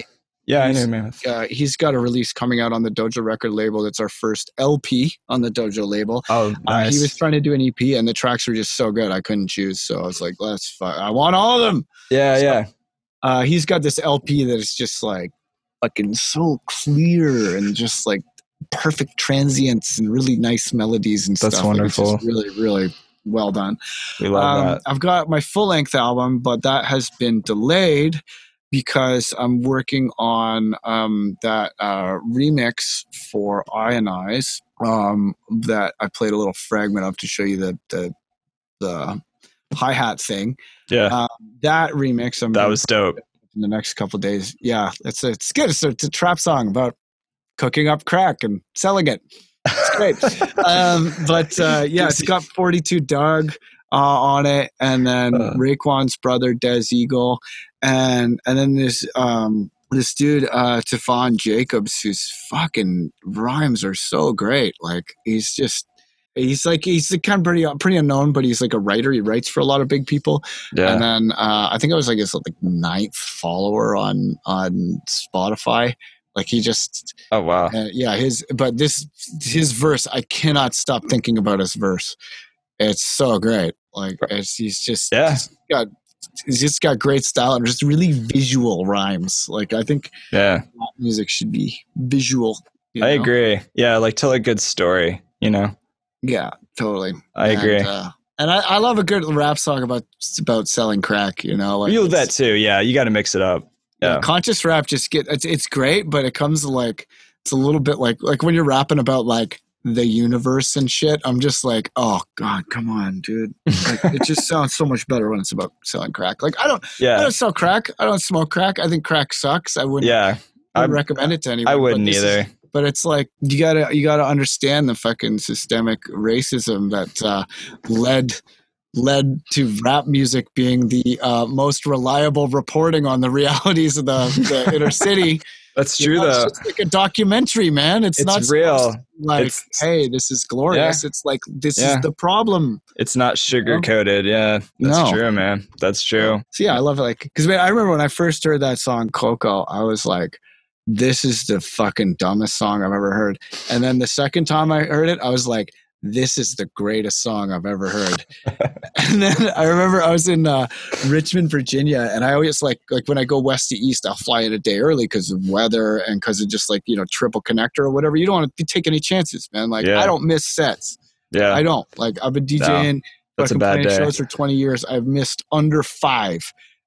Yeah, I know Mammoth. Uh, he's got a release coming out on the Dojo record label. That's our first LP on the Dojo label. Oh, nice. Uh, he was trying to do an EP, and the tracks were just so good, I couldn't choose. So I was like, "Let's, fuck. I want all of them." Yeah, so, yeah. Uh, he's got this LP that is just like fucking so clear and just like perfect transients and really nice melodies and That's stuff. That's wonderful. really, really well done. We love um, that. I've got my full length album, but that has been delayed because I'm working on um, that uh, remix for Ionize um, that I played a little fragment of to show you the the, the hi hat thing. Yeah, um, that remix. I'm that was dope. In the next couple days, yeah, it's a, it's good. It's a, it's a trap song about cooking up crack and selling it. Great. um, but uh, yeah, it's got 42 Dugg uh, on it, and then uh. Raekwon's brother Des Eagle, and and then this um, this dude uh, Tefon Jacobs, whose fucking rhymes are so great. Like he's just he's like he's kind of pretty pretty unknown, but he's like a writer. He writes for a lot of big people. Yeah. And then uh, I think I was like his like ninth follower on on Spotify. Like he just oh wow uh, yeah his but this his verse I cannot stop thinking about his verse. It's so great. Like it's he's just yeah he's got he's just got great style and just really visual rhymes. Like I think yeah music should be visual. I know? agree. Yeah, like tell a good story. You know. Yeah, totally. I and, agree. Uh, and I, I love a good rap song about about selling crack. You know, like you that too. Yeah, you got to mix it up. Yeah. conscious rap just get it's, it's great, but it comes like it's a little bit like like when you're rapping about like the universe and shit. I'm just like, oh god, come on, dude. Like, it just sounds so much better when it's about selling crack. Like I don't, yeah, I don't sell crack. I don't smoke crack. I think crack sucks. I wouldn't. Yeah, I recommend it to anyone. I wouldn't either. Is, but it's like you gotta you gotta understand the fucking systemic racism that uh, led led to rap music being the uh, most reliable reporting on the realities of the, the inner city. That's true, know, though. It's like a documentary, man. It's, it's not real. Like, it's, hey, this is glorious. Yeah. It's like this yeah. is the problem. It's not sugar coated. Yeah, that's no. true, man. That's true. So yeah, I love it. Like, because I remember when I first heard that song Coco, I was like, "This is the fucking dumbest song I've ever heard." And then the second time I heard it, I was like, this is the greatest song I've ever heard. and then I remember I was in uh, Richmond, Virginia, and I always like like when I go west to east, I'll fly in a day early because of weather and because of just like you know triple connector or whatever. You don't want to take any chances, man. Like yeah. I don't miss sets. Yeah, I don't. Like I've been DJing. No, that's a bad day. shows for 20 years. I've missed under five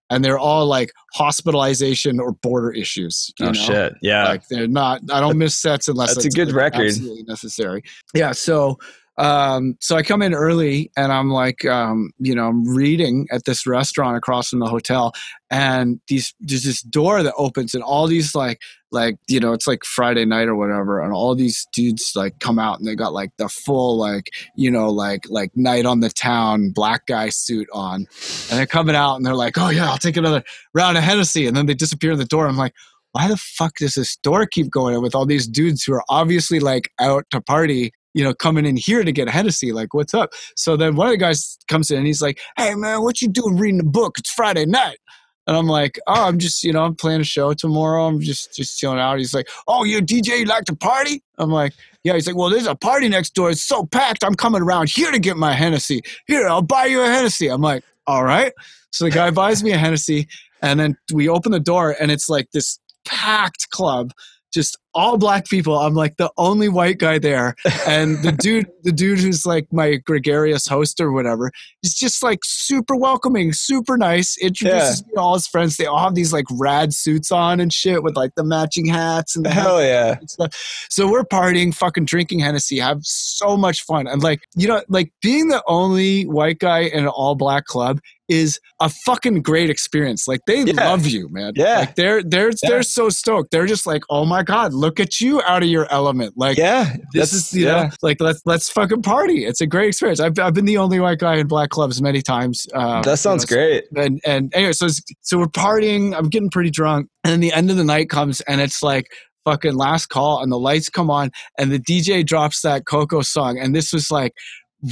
and they're all like hospitalization or border issues. oh know? shit! Yeah, like they're not. I don't miss sets unless that's a good record. Absolutely necessary. Yeah. So um, so I come in early and I'm like, um, you know, I'm reading at this restaurant across from the hotel, and these there's this door that opens, and all these like like you know, it's like Friday night or whatever, and all these dudes like come out and they got like the full like you know like like night on the town black guy suit on, and they're coming out and they're like, oh yeah, I'll take another round of Hennessy, and then they disappear in the door. I'm like, why the fuck does this door keep going with all these dudes who are obviously like out to party you know, coming in here to get a Hennessy. Like, what's up? So then one of the guys comes in and he's like, Hey man, what you doing reading a book? It's Friday night. And I'm like, oh, I'm just, you know, I'm playing a show tomorrow. I'm just, just chilling out. He's like, oh, you're a DJ. You like to party? I'm like, yeah. He's like, well, there's a party next door. It's so packed. I'm coming around here to get my Hennessy. Here, I'll buy you a Hennessy. I'm like, all right. So the guy buys me a Hennessy, and then we open the door, and it's like this packed club, just all black people. I'm like the only white guy there, and the dude, the dude who's like my gregarious host or whatever, is just like super welcoming, super nice. Introduces yeah. me to all his friends. They all have these like rad suits on and shit with like the matching hats and the hell yeah. So we're partying, fucking drinking Hennessy, have so much fun. And like you know, like being the only white guy in an all black club is a fucking great experience. Like they yeah. love you, man. Yeah. Like they're they're yeah. they're so stoked. They're just like, oh my god, look at you out of your element. Like yeah, this is you yeah. know like let's let's fucking party. It's a great experience. I've I've been the only white guy in black clubs many times. Um, that sounds you know, great. And and anyway, so so we're partying. I'm getting pretty drunk, and then the end of the night comes, and it's like fucking last call and the lights come on and the DJ drops that Coco song and this was like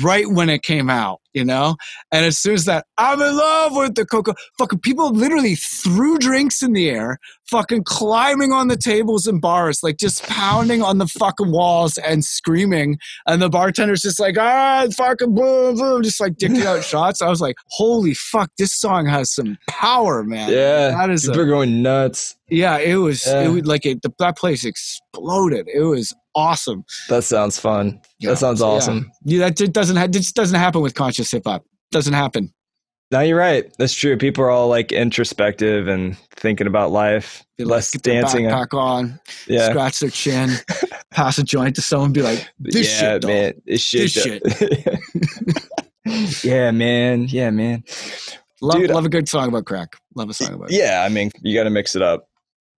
right when it came out, you know? And as soon as that, I'm in love with the Coco, fucking people literally threw drinks in the air, fucking climbing on the tables and bars, like just pounding on the fucking walls and screaming. And the bartender's just like, ah, fucking boom, boom, just like dicking out shots. I was like, holy fuck, this song has some power, man. Yeah. That is people a, going nuts. Yeah, it was, yeah. it was like it, the, that place exploded. It was awesome. That sounds fun. Yeah. That sounds awesome. Yeah, yeah that doesn't ha- just doesn't happen with conscious hip hop. Doesn't happen. No, you're right. That's true. People are all like introspective and thinking about life, be less like, dancing. back on, yeah. scratch their chin, pass a joint to someone, be like, "This yeah, shit, man, this shit, this shit." yeah, man, yeah, man. Love, Dude, love a good song about crack. Love a song about. Yeah, I mean, you got to mix it up.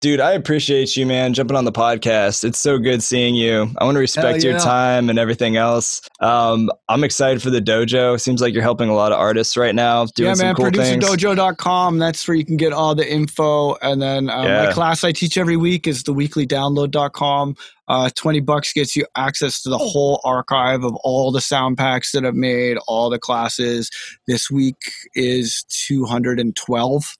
Dude, I appreciate you, man, jumping on the podcast. It's so good seeing you. I want to respect yeah. your time and everything else. Um, I'm excited for the dojo. Seems like you're helping a lot of artists right now doing yeah, man, cool producerdojo.com. That's where you can get all the info. And then um, yeah. my class I teach every week is the weeklydownload.com. Uh, 20 bucks gets you access to the whole archive of all the sound packs that I've made, all the classes. This week is 212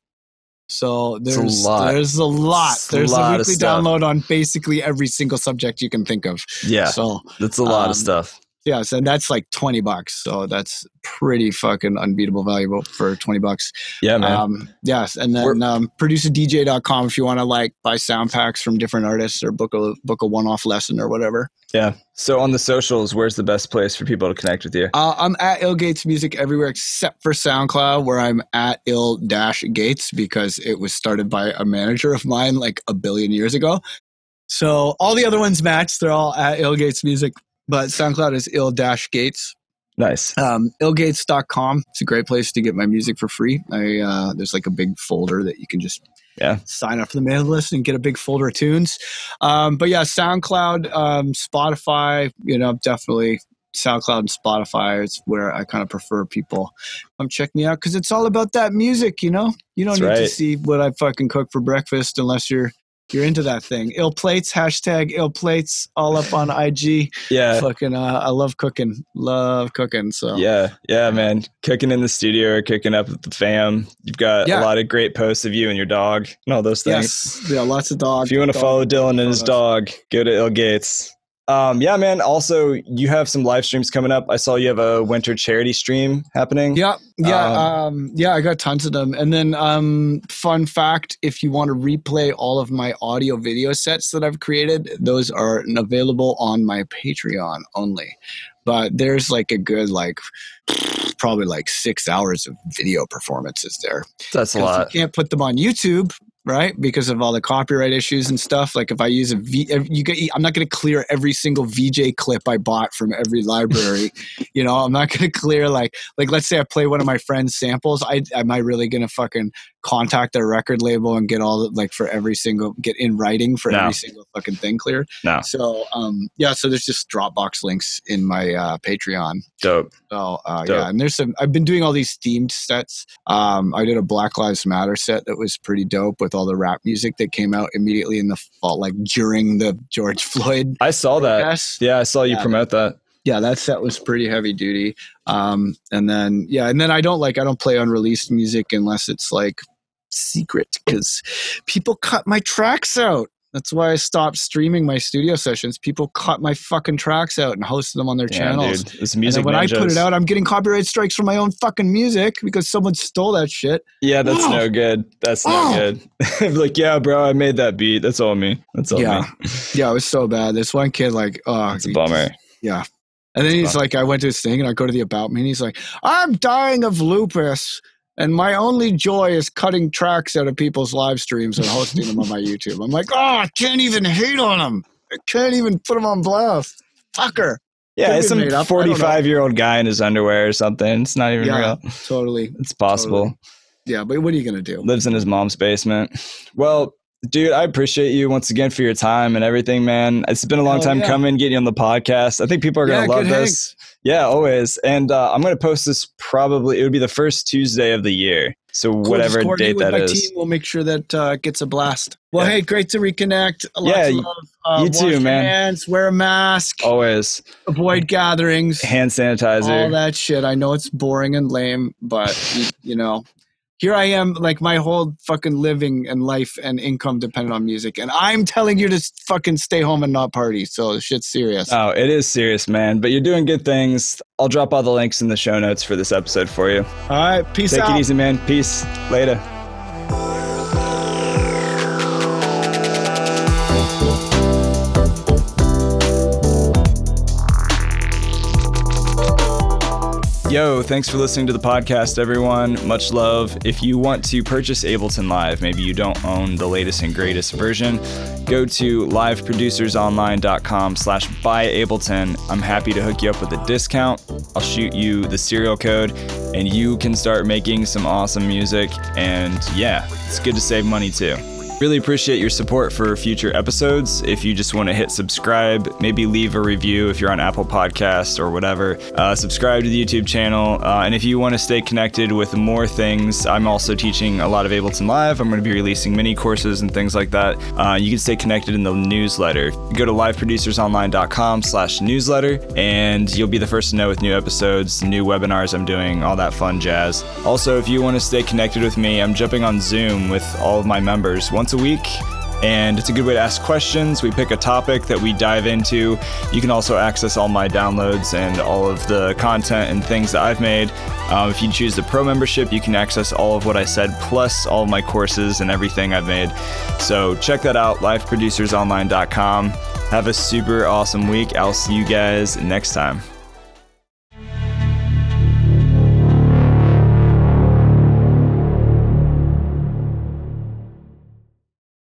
so there's a there's a lot. It's there's a, lot a weekly download on basically every single subject you can think of. Yeah. So that's a lot um, of stuff. Yes, and that's like 20 bucks. So that's pretty fucking unbeatable valuable for 20 bucks. Yeah, man. Um, yes, and then um, producerdj.com if you want to like buy sound packs from different artists or book a book a one-off lesson or whatever. Yeah. So on the socials, where's the best place for people to connect with you? Uh, I'm at Ill Gates Music everywhere except for SoundCloud, where I'm at Ill Dash Gates because it was started by a manager of mine like a billion years ago. So all the other ones match. They're all at Ill Gates Music but SoundCloud is ill dash gates. Nice. Um, illgates.com. It's a great place to get my music for free. I, uh, there's like a big folder that you can just yeah sign up for the mailing list and get a big folder of tunes. Um, but yeah, SoundCloud, um, Spotify, you know, definitely SoundCloud and Spotify is where I kind of prefer people come check me out because it's all about that music, you know. You don't That's need right. to see what I fucking cook for breakfast unless you're you're into that thing. Ill plates, hashtag ill plates, all up on IG. Yeah. Fucking, uh, I love cooking. Love cooking. So, yeah. Yeah, man. Cooking in the studio or cooking up with the fam. You've got yeah. a lot of great posts of you and your dog and all those things. Yes. Yeah, lots of dogs. If you want to follow Dylan and his dog, go to Ill Gates. Um, yeah, man. Also, you have some live streams coming up. I saw you have a winter charity stream happening. Yeah, yeah, um, um, yeah. I got tons of them. And then, um, fun fact: if you want to replay all of my audio video sets that I've created, those are available on my Patreon only. But there's like a good like probably like six hours of video performances there. That's a lot. You can't put them on YouTube right? Because of all the copyright issues and stuff. Like if I use a V, you get, I'm not going to clear every single VJ clip I bought from every library. you know, I'm not going to clear like, like let's say I play one of my friend's samples. I am I really going to fucking contact their record label and get all like for every single get in writing for no. every single fucking thing cleared. No. So um yeah, so there's just Dropbox links in my uh, Patreon. Dope. So uh, Dope. yeah, and there's some. I've been doing all these themed sets. Um, I did a Black Lives Matter set that was pretty dope with all the rap music that came out immediately in the fall, like during the George Floyd. I saw that. Yeah, I saw you yeah. promote that yeah, that set was pretty heavy duty. Um, and then yeah, and then I don't like I don't play unreleased music unless it's like secret because people cut my tracks out. That's why I stopped streaming my studio sessions. People cut my fucking tracks out and hosted them on their Damn, channels. dude. It's music. and when I put it out, I'm getting copyright strikes for my own fucking music because someone stole that shit. Yeah, that's Oh. no good. That's no Oh. good. like, yeah, bro, I made that beat. That's all me. That's all Yeah. me. Yeah, it was so bad. This one kid, like, oh, It's a bummer. Yeah. And then he's like, I went to his thing and I go to the about me and he's like, I'm dying of lupus. And my only joy is cutting tracks out of people's live streams and hosting them on my YouTube. I'm like, oh, I can't even hate on them. I can't even put them on blast. Fucker. Yeah, Could've some made up. I don't know. 45 year old guy in his underwear or something. It's not even Yeah. real. Totally. It's possible. Totally. Yeah, but what are you going to do? Lives in his mom's basement. Well, dude, I appreciate you once again for your time and everything, man. It's been a long Hell time yeah. coming getting you on the podcast. I think people are going Yeah, to love this. Yeah, always. And uh, I'm going to post this probably, it would be the first Tuesday of the year. So, Cool, whatever date that my is. Team. We'll make sure that uh, gets a blast. Well, Yeah. hey, great to reconnect. Lots Yeah, love. Uh, you too, man. Hands, wear a mask, Always. avoid gatherings. Hand sanitizer. all that shit. I know it's boring and lame, but you, you know, here I am, like my whole fucking living and life and income dependent on music, and I'm telling you to fucking stay home and not party. So shit's serious. Oh, it is serious, man. But you're doing good things. I'll drop all the links in the show notes for this episode for you. All right, peace Take out. it easy, man. Peace. Later. Yo, thanks for listening to the podcast, everyone. Much love. If you want to purchase Ableton Live, maybe you don't own the latest and greatest version, go to liveproducersonline.com slash buy Ableton. I'm happy to hook you up with a discount. I'll shoot you the serial code and you can start making some awesome music. And yeah, it's good to save money too. Really appreciate your support for future episodes. If you just want to hit subscribe, maybe leave a review if you're on Apple Podcasts or whatever. Uh, subscribe to the YouTube channel. Uh, and if you want to stay connected with more things, I'm also teaching a lot of Ableton Live. I'm going to be releasing mini courses and things like that. Uh, you can stay connected in the newsletter. Go to liveproducersonline.com slash newsletter and you'll be the first to know with new episodes, new webinars I'm doing, all that fun jazz. Also, if you want to stay connected with me, I'm jumping on Zoom with all of my members once a week. And it's a good way to ask questions. We pick a topic that we dive into. You can also access all my downloads and all of the content and things that I've made. Um, if you choose the pro membership, you can access all of what I said, plus all my courses and everything I've made. So check that out, liveproducersonline.com. Have a super awesome week. I'll see you guys next time.